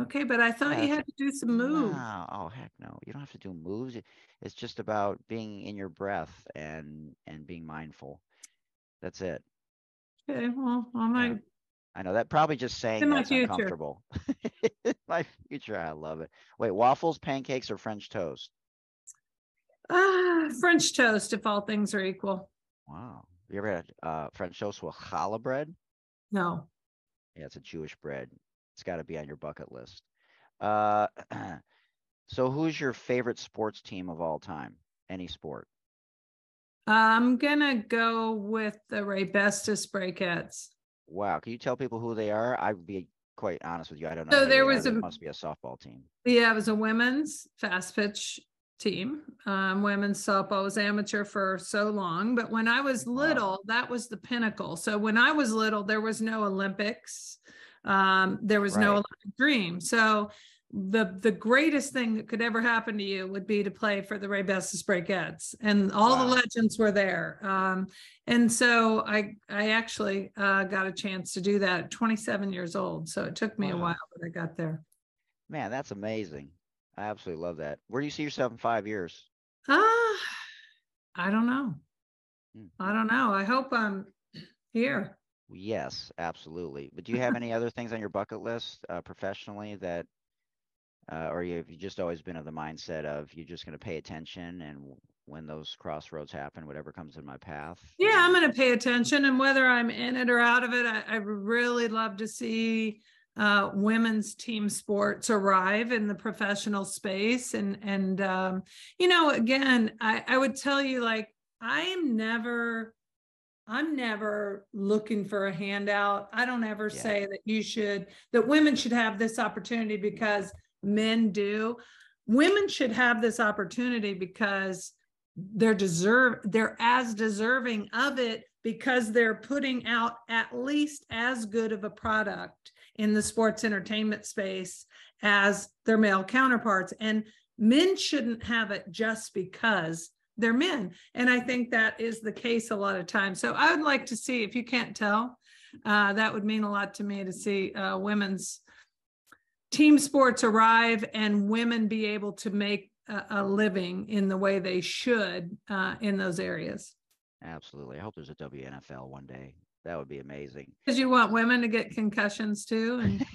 Okay, but I thought
Yeah,
you had to do some moves.
No, oh heck no. You don't have to do moves. It's just about being in your breath and and being mindful. That's it.
Okay, well, I might,
I know that probably just saying
In
that's uncomfortable. my future, I love it. Wait, waffles, pancakes, or French toast?
ah, French toast if all things are equal.
Wow. You ever had uh, French toast with challah bread?
No,
Yeah, it's a Jewish bread. It's got to be on your bucket list. Uh, so who's your favorite sports team of all time? Any sport?
I'm gonna go with the Ray Bestis.
Wow. Can you tell people who they are? I'd be quite honest with you. I don't know.
So there was a-
must be a softball team.
Yeah, it was a women's fast pitch team. Um, women's softball was amateur for so long, but when I was
Wow.
little, that was the pinnacle. So when I was little, there was no Olympics. Um, there was no
Right.
Olympic dream. So the the greatest thing that could ever happen to you would be to play for the Raybestos Brakettes, and all
Wow.
the legends were there. Um, and so I I actually uh, got a chance to do that at 27 years old. So it took me a while, but I got there.
Man, that's amazing. I absolutely love that. Where do you see yourself in five years?
Ah, I don't know.
Hmm.
I don't know. I hope I'm here.
Yes, absolutely. But do you have any other things on your bucket list uh, professionally that, uh, or you, have you just always been of the mindset of you're just going to pay attention and when those crossroads happen, whatever comes in my path?
Yeah, I'm going to pay attention, and whether I'm in it or out of it, I, I really love to see uh, women's team sports arrive in the professional space. And and um, you know, again, I, I would tell you like I am never. I'm never looking for a handout. I don't ever
Yeah.
say that you should, that women should have this opportunity because men do. Women should have this opportunity because they're deserve they're as deserving of it because they're putting out at least as good of a product in the sports entertainment space as their male counterparts and men shouldn't have it just because they're men. And I think that is the case a lot of times. So I would like to see, if you can't tell, uh, that would mean a lot to me to see uh, women's team sports arrive and women be able to make a, a living in the way they should uh, in those areas.
Absolutely. I hope there's a WNFL one day. That would be amazing.
Because you want women to get concussions too. And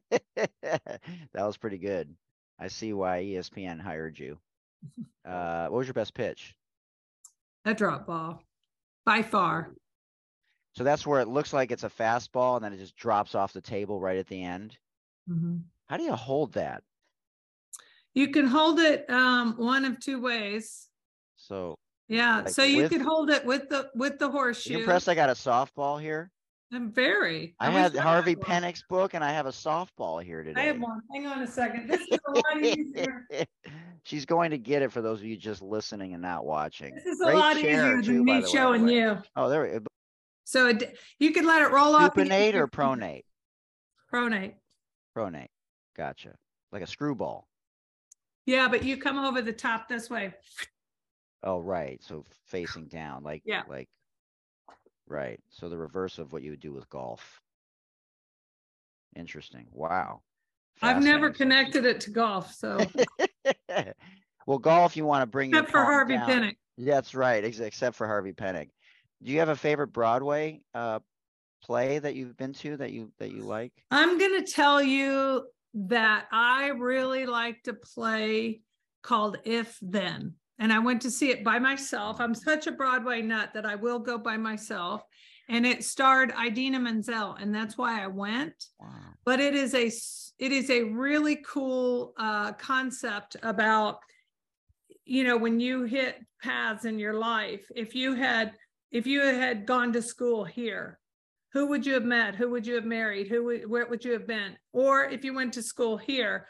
that was pretty good. I see why ESPN hired you. Uh, what was your best pitch?
a drop ball by far.
So that's where it looks like it's a fastball and then it just drops off the table right at the end.
Mhm.
How do you hold that?
You can hold it um, one of two ways.
So
Yeah,
Like
so you
with-
could hold it with the with the
you
horseshoe.
impressed I got a softball here?
I'm very.
I
wish
had Harvey
one.
Penick's book and I have a softball here today.
I have one. Hang on a second. This is a lot easier.
She's going to get it for those of you just listening and not watching.
This is a lot easier than me showing
way.
you.
Oh, there we go.
So it, you can let it roll off.
Supinate or
of your finger.
pronate?
Pronate.
Pronate. Gotcha. Like a screwball.
Yeah, but you come over the top this way.
Oh, right. So facing down, like
Yeah.
like right. So the reverse of what you would do with golf. Interesting. Wow.
I've never connected it to golf, so
well, golf, you want to bring your
except for Harvey
down.
Penick.
That's right, except for Harvey Penick. Do you have a favorite Broadway uh play that you've been to that you that you like?
I'm going to tell you that I really like to play called If Then. And I went to see it by myself. I'm such a Broadway nut that I will go by myself. And it starred Idina Menzel, and that's why I went.
Wow.
But it is a it is a really cool uh, concept about you know when you hit paths in your life. If you had if you had gone to school here, who would you have met who would you have married who would where would you have been or if you went to school here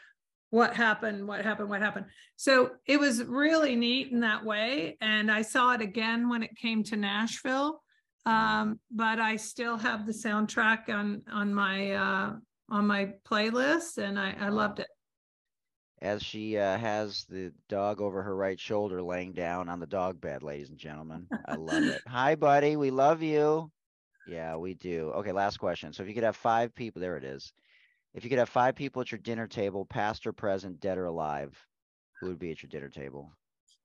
what happened what happened what happened so it was really neat in that way and i saw it again when it came to nashville um, but i still have the soundtrack on on my uh on my playlist and i i loved it
As she uh, has the dog over her right shoulder laying down on the dog bed, ladies and gentlemen. I love it. Hi, buddy. We love you. Yeah, we do. Okay, last question. So if you could have five people, there it is. If you could have five people at your dinner table, past or present, dead or alive, who would be at your dinner table?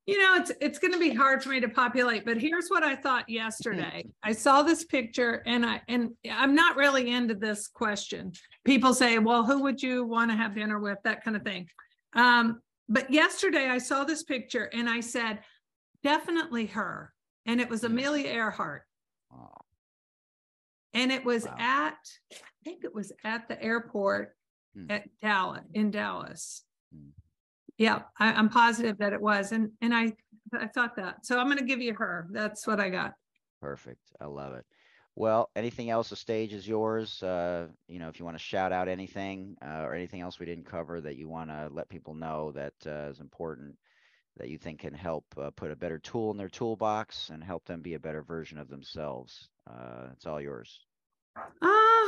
you know it's it's going to be hard for me to populate but here's what i thought yesterday. I saw this picture and i and i'm not really into this question. People say well who would you want to have dinner with? That kind of thing. Um but yesterday i saw this picture and i said definitely her. And it was amelia earhart.
Oh,
and it was
Wow.
at think it was at the airport
Hmm.
at dallas in dallas
Hmm.
yeah I, i'm positive that it was and and i i thought that so i'm going to give you her that's what i got
perfect. I love it. Well, anything else? The stage is yours. Uh, you know, if you want to shout out anything uh, or anything else we didn't cover that you want to let people know that uh, is important that you think can help uh, put a better tool in their toolbox and help them be a better version of themselves. Uh, it's all yours.
uh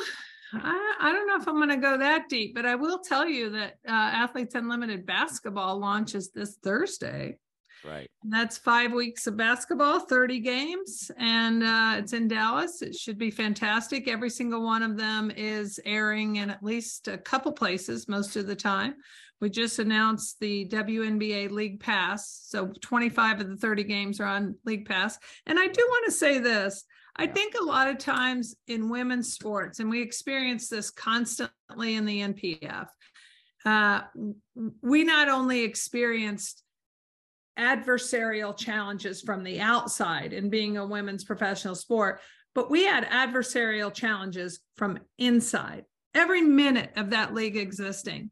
I, I don't know if I'm going to go that deep, but I will tell you that uh, Athletes Unlimited basketball launches this Thursday.
Right.
And that's five weeks of basketball, 30 games, and uh, it's in Dallas. It should be fantastic. Every single one of them is airing in at least a couple places most of the time. We just announced the WNBA League Pass. So 25 of the 30 games are on League Pass. And I do want to say this I
Yeah.
think a lot of times in women's sports, and we experience this constantly in the NPF, uh, we not only experienced adversarial challenges from the outside in being a women's professional sport, but we had adversarial challenges from inside every minute of that league existing.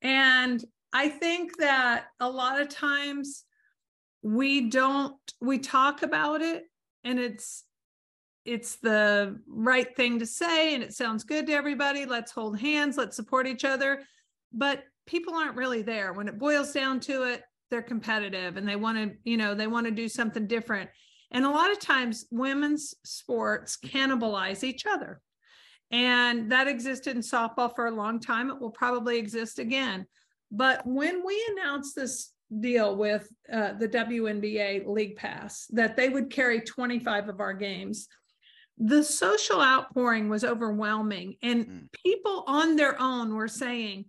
And I think that a lot of times we don't, we talk about it and it's, it's the right thing to say and it sounds good to everybody. Let's hold hands, let's support each other. But people aren't really there. When it boils down to it, they're competitive and they want to, you know, they want to do something different. And a lot of times women's sports cannibalize each other. And that existed in softball for a long time. It will probably exist again. But when we announced this deal with uh, the WNBA League Pass that they would carry 25 of our games. The social outpouring was overwhelming, and
Mm.
people on their own were saying,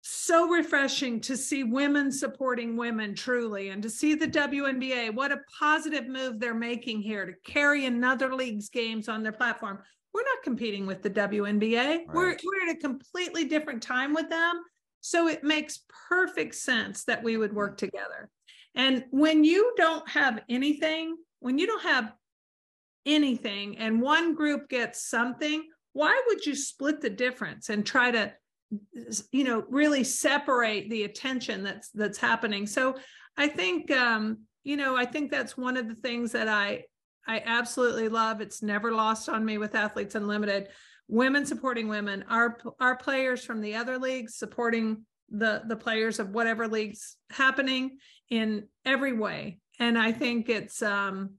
so refreshing to see women supporting women truly and to see the WNBA. What a positive move they're making here to carry another league's games on their platform. We're not competing with the WNBA. We're,
Right.
we're at a completely different time with them. So it makes perfect sense that we would work together. And when you don't have anything, when you don't have anything and one group gets something, why would you split the difference and try to you know really separate the attention that's that's happening? So i think um you know i think that's one of the things that i i absolutely love. It's never lost on me with athletes unlimited. Women supporting women our our players from the other leagues supporting the the players of whatever leagues happening in every way. And i think it's um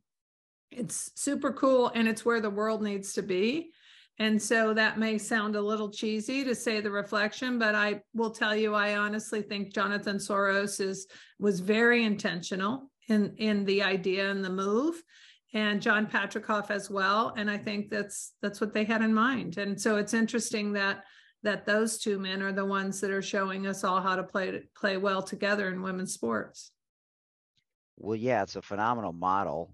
it's super cool and it's where the world needs to be and so that may sound a little cheesy to say the reflection, but I will tell you, I honestly think Jonathan Soros is was very intentional in in the idea and the move, and John Patricof as well. And I think that's that's what they had in mind. And so it's interesting that that those two men are the ones that are showing us all how to play play well together in women's sports.
Well, yeah, it's a phenomenal model.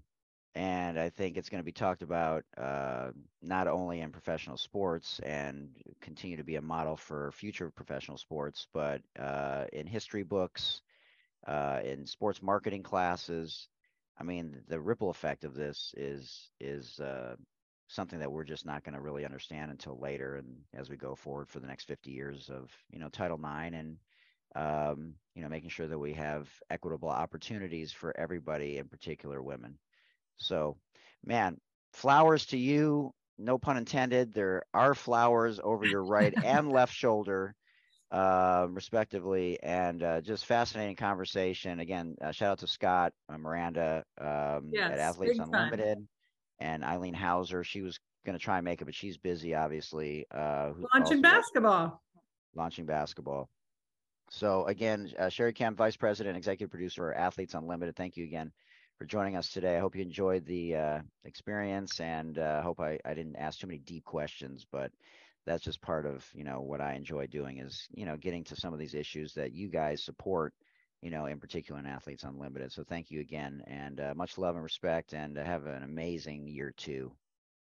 And I think it's going to be talked about uh, not only in professional sports and continue to be a model for future professional sports, but uh, in history books, uh, in sports marketing classes. I mean, the ripple effect of this is is uh, something that we're just not going to really understand until later, and as we go forward for the next 50 years of you know Title IX and um, you know making sure that we have equitable opportunities for everybody, in particular women. So, man, flowers to you. No pun intended. There are flowers over your right and left shoulder, uh, respectively, and uh, just fascinating conversation. Again, uh, shout out to Scott, uh, Miranda um,
Yes,
at Athletes
big time.
Unlimited, and Eileen Hauser. She was going to try and make it, but she's busy, obviously. Uh,
Launching basketball.
launching basketball. So again, uh, Cheri Kempf, Vice President, Executive Producer, of Athletes Unlimited. Thank you again for joining us today. I hope you enjoyed the uh, experience, and uh, hope I, I didn't ask too many deep questions, but that's just part of you know what I enjoy doing is you know getting to some of these issues that you guys support, you know, in particular in Athletes Unlimited. So thank you again, and uh, much love and respect, and uh, have an amazing year too.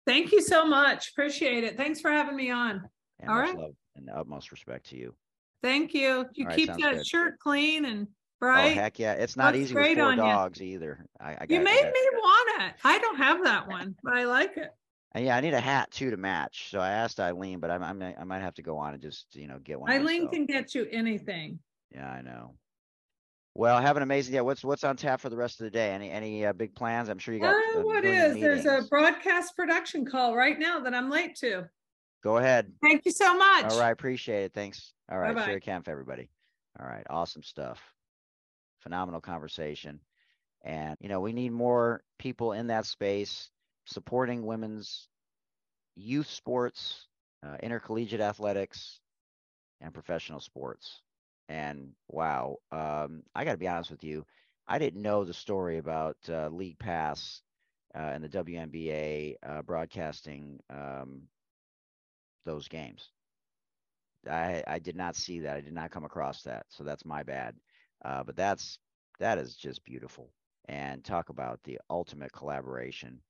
Thank you so much. Appreciate it. Thanks for having me on.
And
All
much
right.
love and the utmost respect to you.
Thank you. You
right,
keep that
good.
shirt clean and
Oh heck yeah! It's not
Looks
easy with four dogs either. I, I
you made me want it. I don't have that one, but I like it.
And yeah, I need a hat too to match. So I asked Eileen, but I'm, I'm I might have to go on and just you know get one.
Eileen
myself.
can get you anything.
Yeah, I know. Well, have an amazing. day. what's what's on tap for the rest of the day? Any any uh, big plans? I'm sure you got.
Oh,
a
what is? There's a broadcast production call right now that I'm late to.
Go ahead.
Thank you so much.
All right, appreciate it. Thanks. All right,
Bye-bye.
Kempf, everybody. All right, awesome stuff. Phenomenal conversation, and you know we need more people in that space supporting women's youth sports, uh, intercollegiate athletics, and professional sports. And wow, um, I got to be honest with you, I didn't know the story about uh, League Pass uh, and the WNBA uh, broadcasting um, those games. I I did not see that. I did not come across that. So that's my bad. Uh, but that's that is just beautiful. And talk about the ultimate collaboration.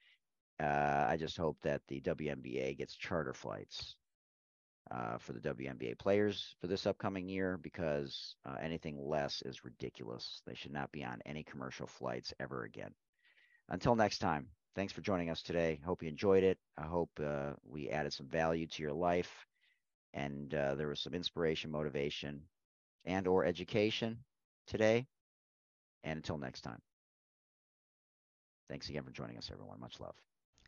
Uh, I just hope that the WNBA gets charter flights uh, for the WNBA players for this upcoming year because uh, anything less is ridiculous. They should not be on any commercial flights ever again. Until next time, thanks for joining us today. Hope you enjoyed it. I hope uh, we added some value to your life and uh, there was some inspiration, motivation, and or education today. And until next time. Thanks again for joining us, everyone. Much love.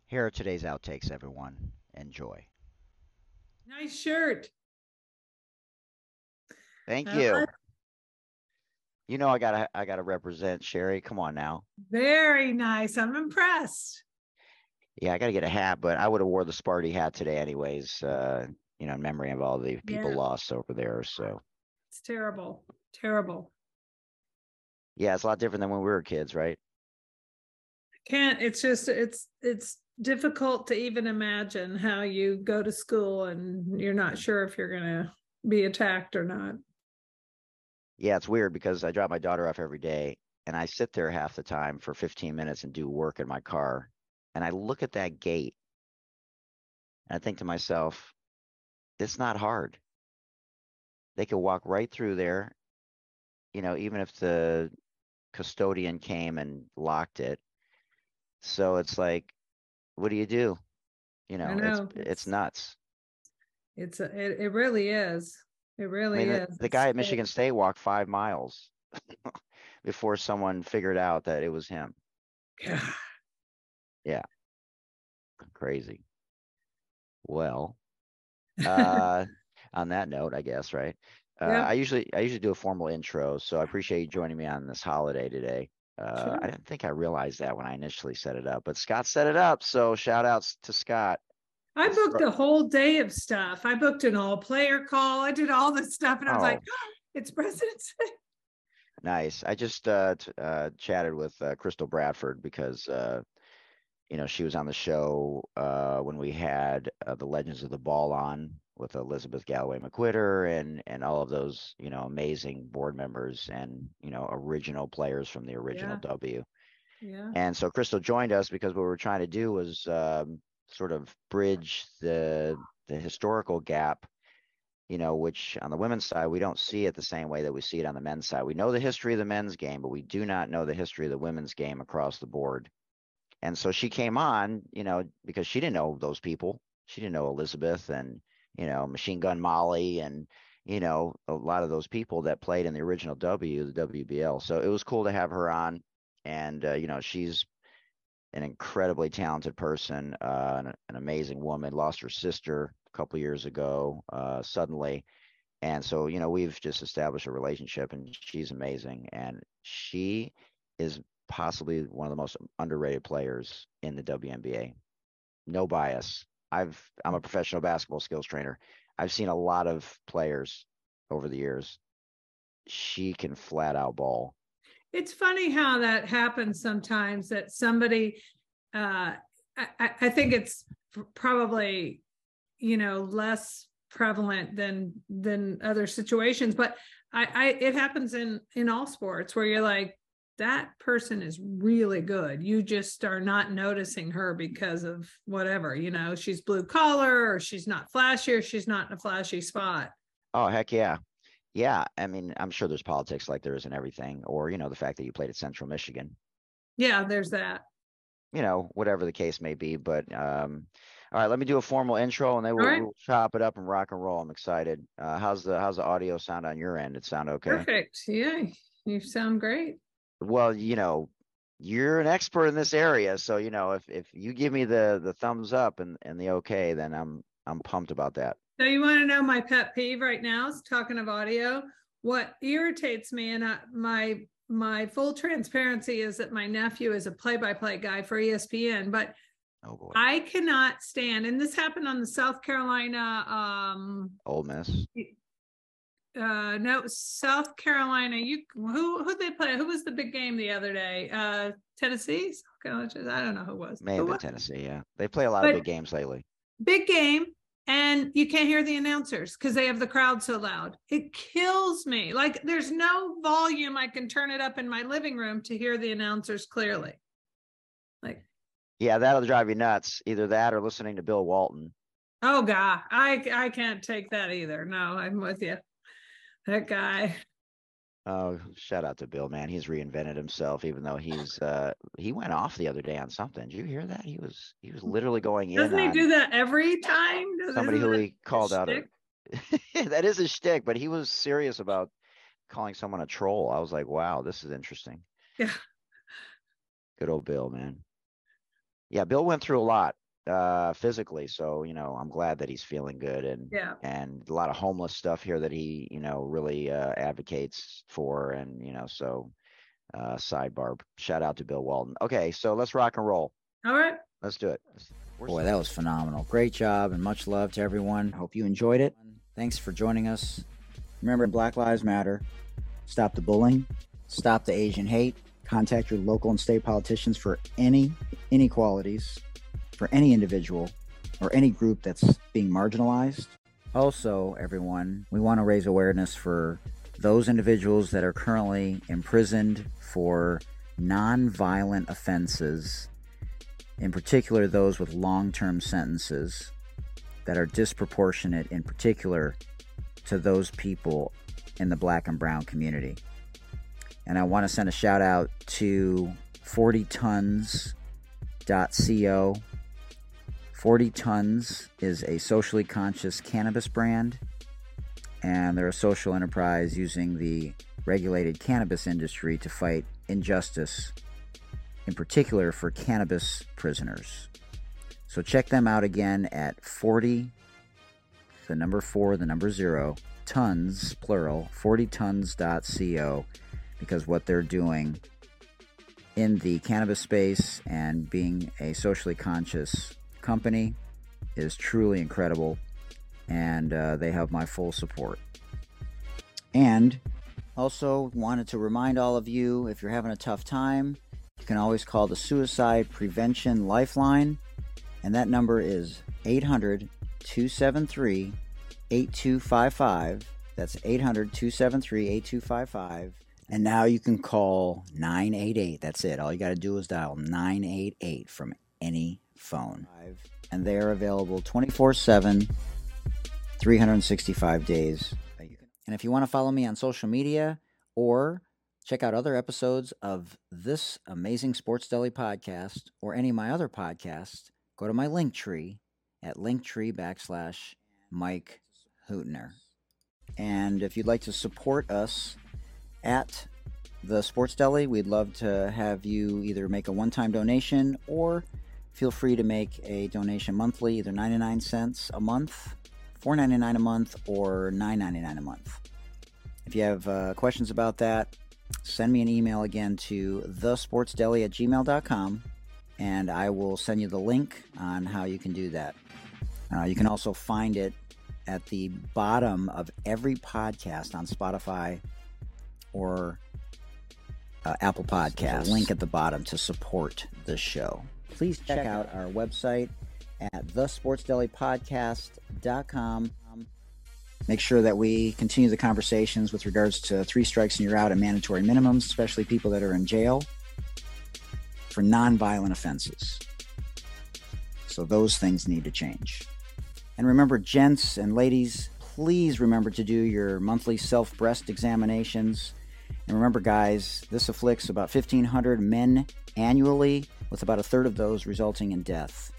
Here are today's outtakes, everyone. Enjoy.
Nice shirt.
Thank
Uh,
you. You know I gotta I gotta represent Cheri. Come on now.
Very nice. I'm impressed.
Yeah, I gotta get a hat, but I would have wore the Sparty hat today anyways. Uh, you know, in memory of all the people
Yeah.
lost over there. So
It's terrible. Terrible.
Yeah, it's a lot different than when we were kids, right?
Can't, it's just, it's, it's difficult to even imagine how you go to school and you're not sure if you're gonna be attacked or not.
Yeah, it's weird because I drop my daughter off every day and I sit there half the time for 15 minutes and do work in my car. And I look at that gate and I think to myself, it's not hard. They could walk right through there, you know, even if the custodian came and locked it. So it's like, what do you do? You know,
know,
it's
it's-
nuts.
It's, a- it, it really is. It
I
really
mean,
is.
the
It's
guy at. Michigan State walked five miles before someone figured out that it was him.
God.
Crazy. Well, uh, on that note, I guess, right? Uh,
Yeah.
I usually I usually do a formal intro, so I appreciate you joining me on this holiday today. Uh,
Sure.
I didn't think I realized that when I initially set it up, but Scott set it up, so shout outs to Scott.
I booked a whole day of stuff. I booked an all player call. I did all this stuff and I was like,
Oh.
it's President's Day.
Nice. I just uh, t- uh, chatted with uh, Crystal Bradford because uh, you know she was on the show uh, when we had uh, the Legends of the Ball on with Elizabeth Galloway McQuitter and and all of those you know amazing board members and you know original players from the original
Yeah.
W.
Yeah.
And so Crystal joined us because what we were trying to do was um, sort of bridge the the historical gap, you know, which on the women's side we don't see it the same way that we see it on the men's side. We know the history of the men's game, but we do not know the history of the women's game across the board. And so she came on, you know, because she didn't know those people. She didn't know Elizabeth and you know Machine Gun Molly and you know a lot of those people that played in the original W, the WBL. So it was cool to have her on and uh, you know she's an incredibly talented person, uh, an, an amazing woman. Lost her sister a couple years ago uh, suddenly, and so you know we've just established a relationship, and she's amazing, and she is possibly one of the most underrated players in the WNBA. No bias. I've I'm a professional basketball skills trainer. I've seen a lot of players over the years. She can flat out ball.
It's funny how that happens sometimes that somebody, uh, I, I, think it's probably, you know, less prevalent than, than other situations, but I, I, it happens in, in all sports where you're like, that person is really good. You just are not noticing her because of whatever, you know, she's blue collar or she's not flashy or she's not in a flashy spot.
Oh, heck yeah. Yeah. I mean, I'm sure there's politics like there is in everything, or, you know, the fact that you played at Central Michigan,
Yeah, there's that.
you know, whatever the case may be. But, um, all right, let me do a formal intro and then we'll,
right.
we'll chop it up and rock and roll. I'm excited. Uh, how's the, how's the audio sound on your end? It sound okay?
Perfect. Yeah, you sound great.
Well, you know, you're an expert in this area. So, you know, if, if you give me the, the thumbs up and, and the okay, then I'm, I'm pumped about that.
So you want to know my pet peeve right now is talking of audio. What irritates me and I, my my full transparency is that my nephew is a play-by-play guy for ESPN, but
Oh.
I cannot stand and this happened on the South Carolina um
Ole Miss.
Uh no South Carolina you who who they play who was the big game the other day uh Tennessee South Carolina I don't know who was
May
Who
have been
was-
Tennessee. Yeah. They play a lot
But-
of big games lately.
big game and you can't hear the announcers because they have the crowd so loud. It kills me. Like there's no volume I can turn it up in my living room to hear the announcers clearly. Like,
Yeah. That'll drive you nuts. Either that or listening to Bill Walton.
oh God, I I can't take that either. No, I'm with you. That guy.
Oh, shout out to Bill, man. He's reinvented himself, even though he's uh he went off the other day on something. Did you hear that? He was he was literally going in
Doesn't he do that every time?
Somebody
isn't
who he called out a that is a shtick, but he was serious about calling someone a troll. I was like, wow, this is interesting.
Yeah.
Good old Bill, man. Yeah, Bill went through a lot uh physically, so you know, I'm glad that he's feeling good and
Yeah.
and a lot of homeless stuff here that he, you know, really uh advocates for and you know, so uh sidebar shout out to Bill Walton. Okay, so let's rock and roll.
All right.
Let's do it. We're
Boy, that was phenomenal. Great job and much love to everyone. Hope you enjoyed it. Thanks for joining us. Remember, Black Lives Matter. Stop the bullying, Stop the Asian hate. Contact your local and state politicians for any inequalities for any individual or any group that's being marginalized. Also, everyone, we want to raise awareness for those individuals that are currently imprisoned for non-violent offenses, in particular those with long-term sentences that are disproportionate in particular to those people in the black and brown community. And I want to send a shout out to 40tons.co 40 Tons is a socially conscious cannabis brand, and they're a social enterprise using the regulated cannabis industry to fight injustice, in particular for cannabis prisoners. So check them out again at 40, the number 4, the number 0, tons, plural, 40tons.co, because what they're doing in the cannabis space and being a socially conscious company is truly incredible, and uh, they have my full support. And also wanted to remind all of you if you're having a tough time, you can always call the Suicide Prevention Lifeline, and that number is 800 273 8255. That's 800 273 8255. And now you can call 988. That's it. All you got to do is dial 988 from any phone. And they are available 24 7, 365 days. And if you want to follow me on social media or check out other episodes of this amazing Sports Deli podcast or any of my other podcasts, go to my link tree at linktree backslash Mike Hootner. And if you'd like to support us at the Sports Deli, we'd love to have you either make a one time donation or feel free to make a donation monthly, either 99 cents a month, 4.99 a month, or 9.99 a month. If you have uh, questions about that, send me an email again to thesportsdeli at gmail.com and I will send you the link on how you can do that. Uh, you can also find it at the bottom of every podcast on Spotify or uh, Apple Podcasts. Link at the bottom to support the show please check out our website at thesportsdelipodcast.com. Make sure that we continue the conversations with regards to three strikes and you're out and mandatory minimums, especially people that are in jail for nonviolent offenses. So those things need to change. And remember, gents and ladies, please remember to do your monthly self breast examinations. And remember, guys, this afflicts about 1,500 men annually with about a third of those resulting in death.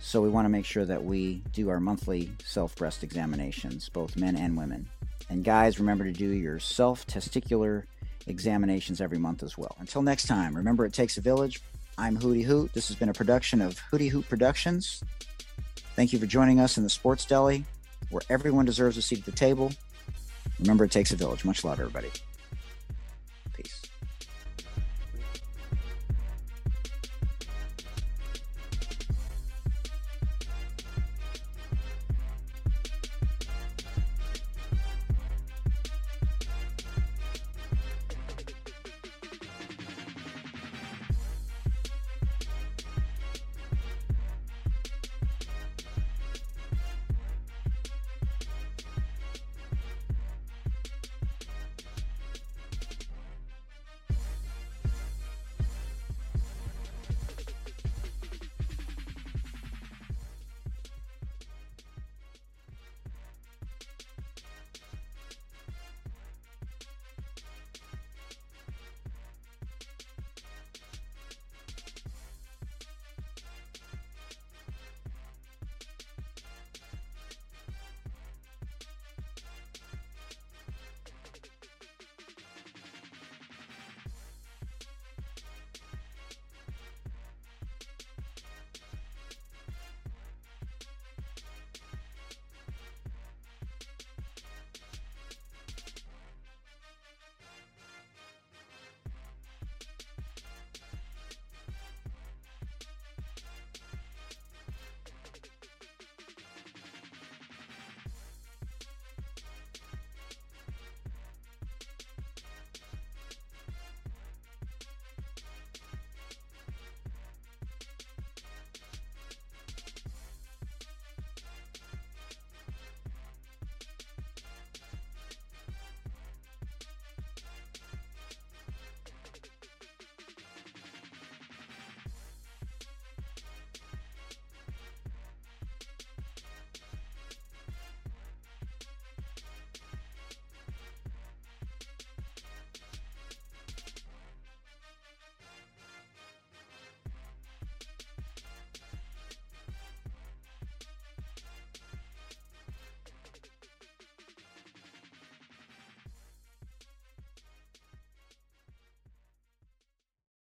So we want to make sure that we do our monthly self breast examinations, both men and women. And guys, remember to do your self testicular examinations every month as well. Until next time, remember it takes a village. I'm Hootie Hoot. This has been a production of Hootie Hoot Productions. Thank you for joining us in the Sports Deli, where everyone deserves a seat at the table. Remember, it takes a village. Much love, everybody.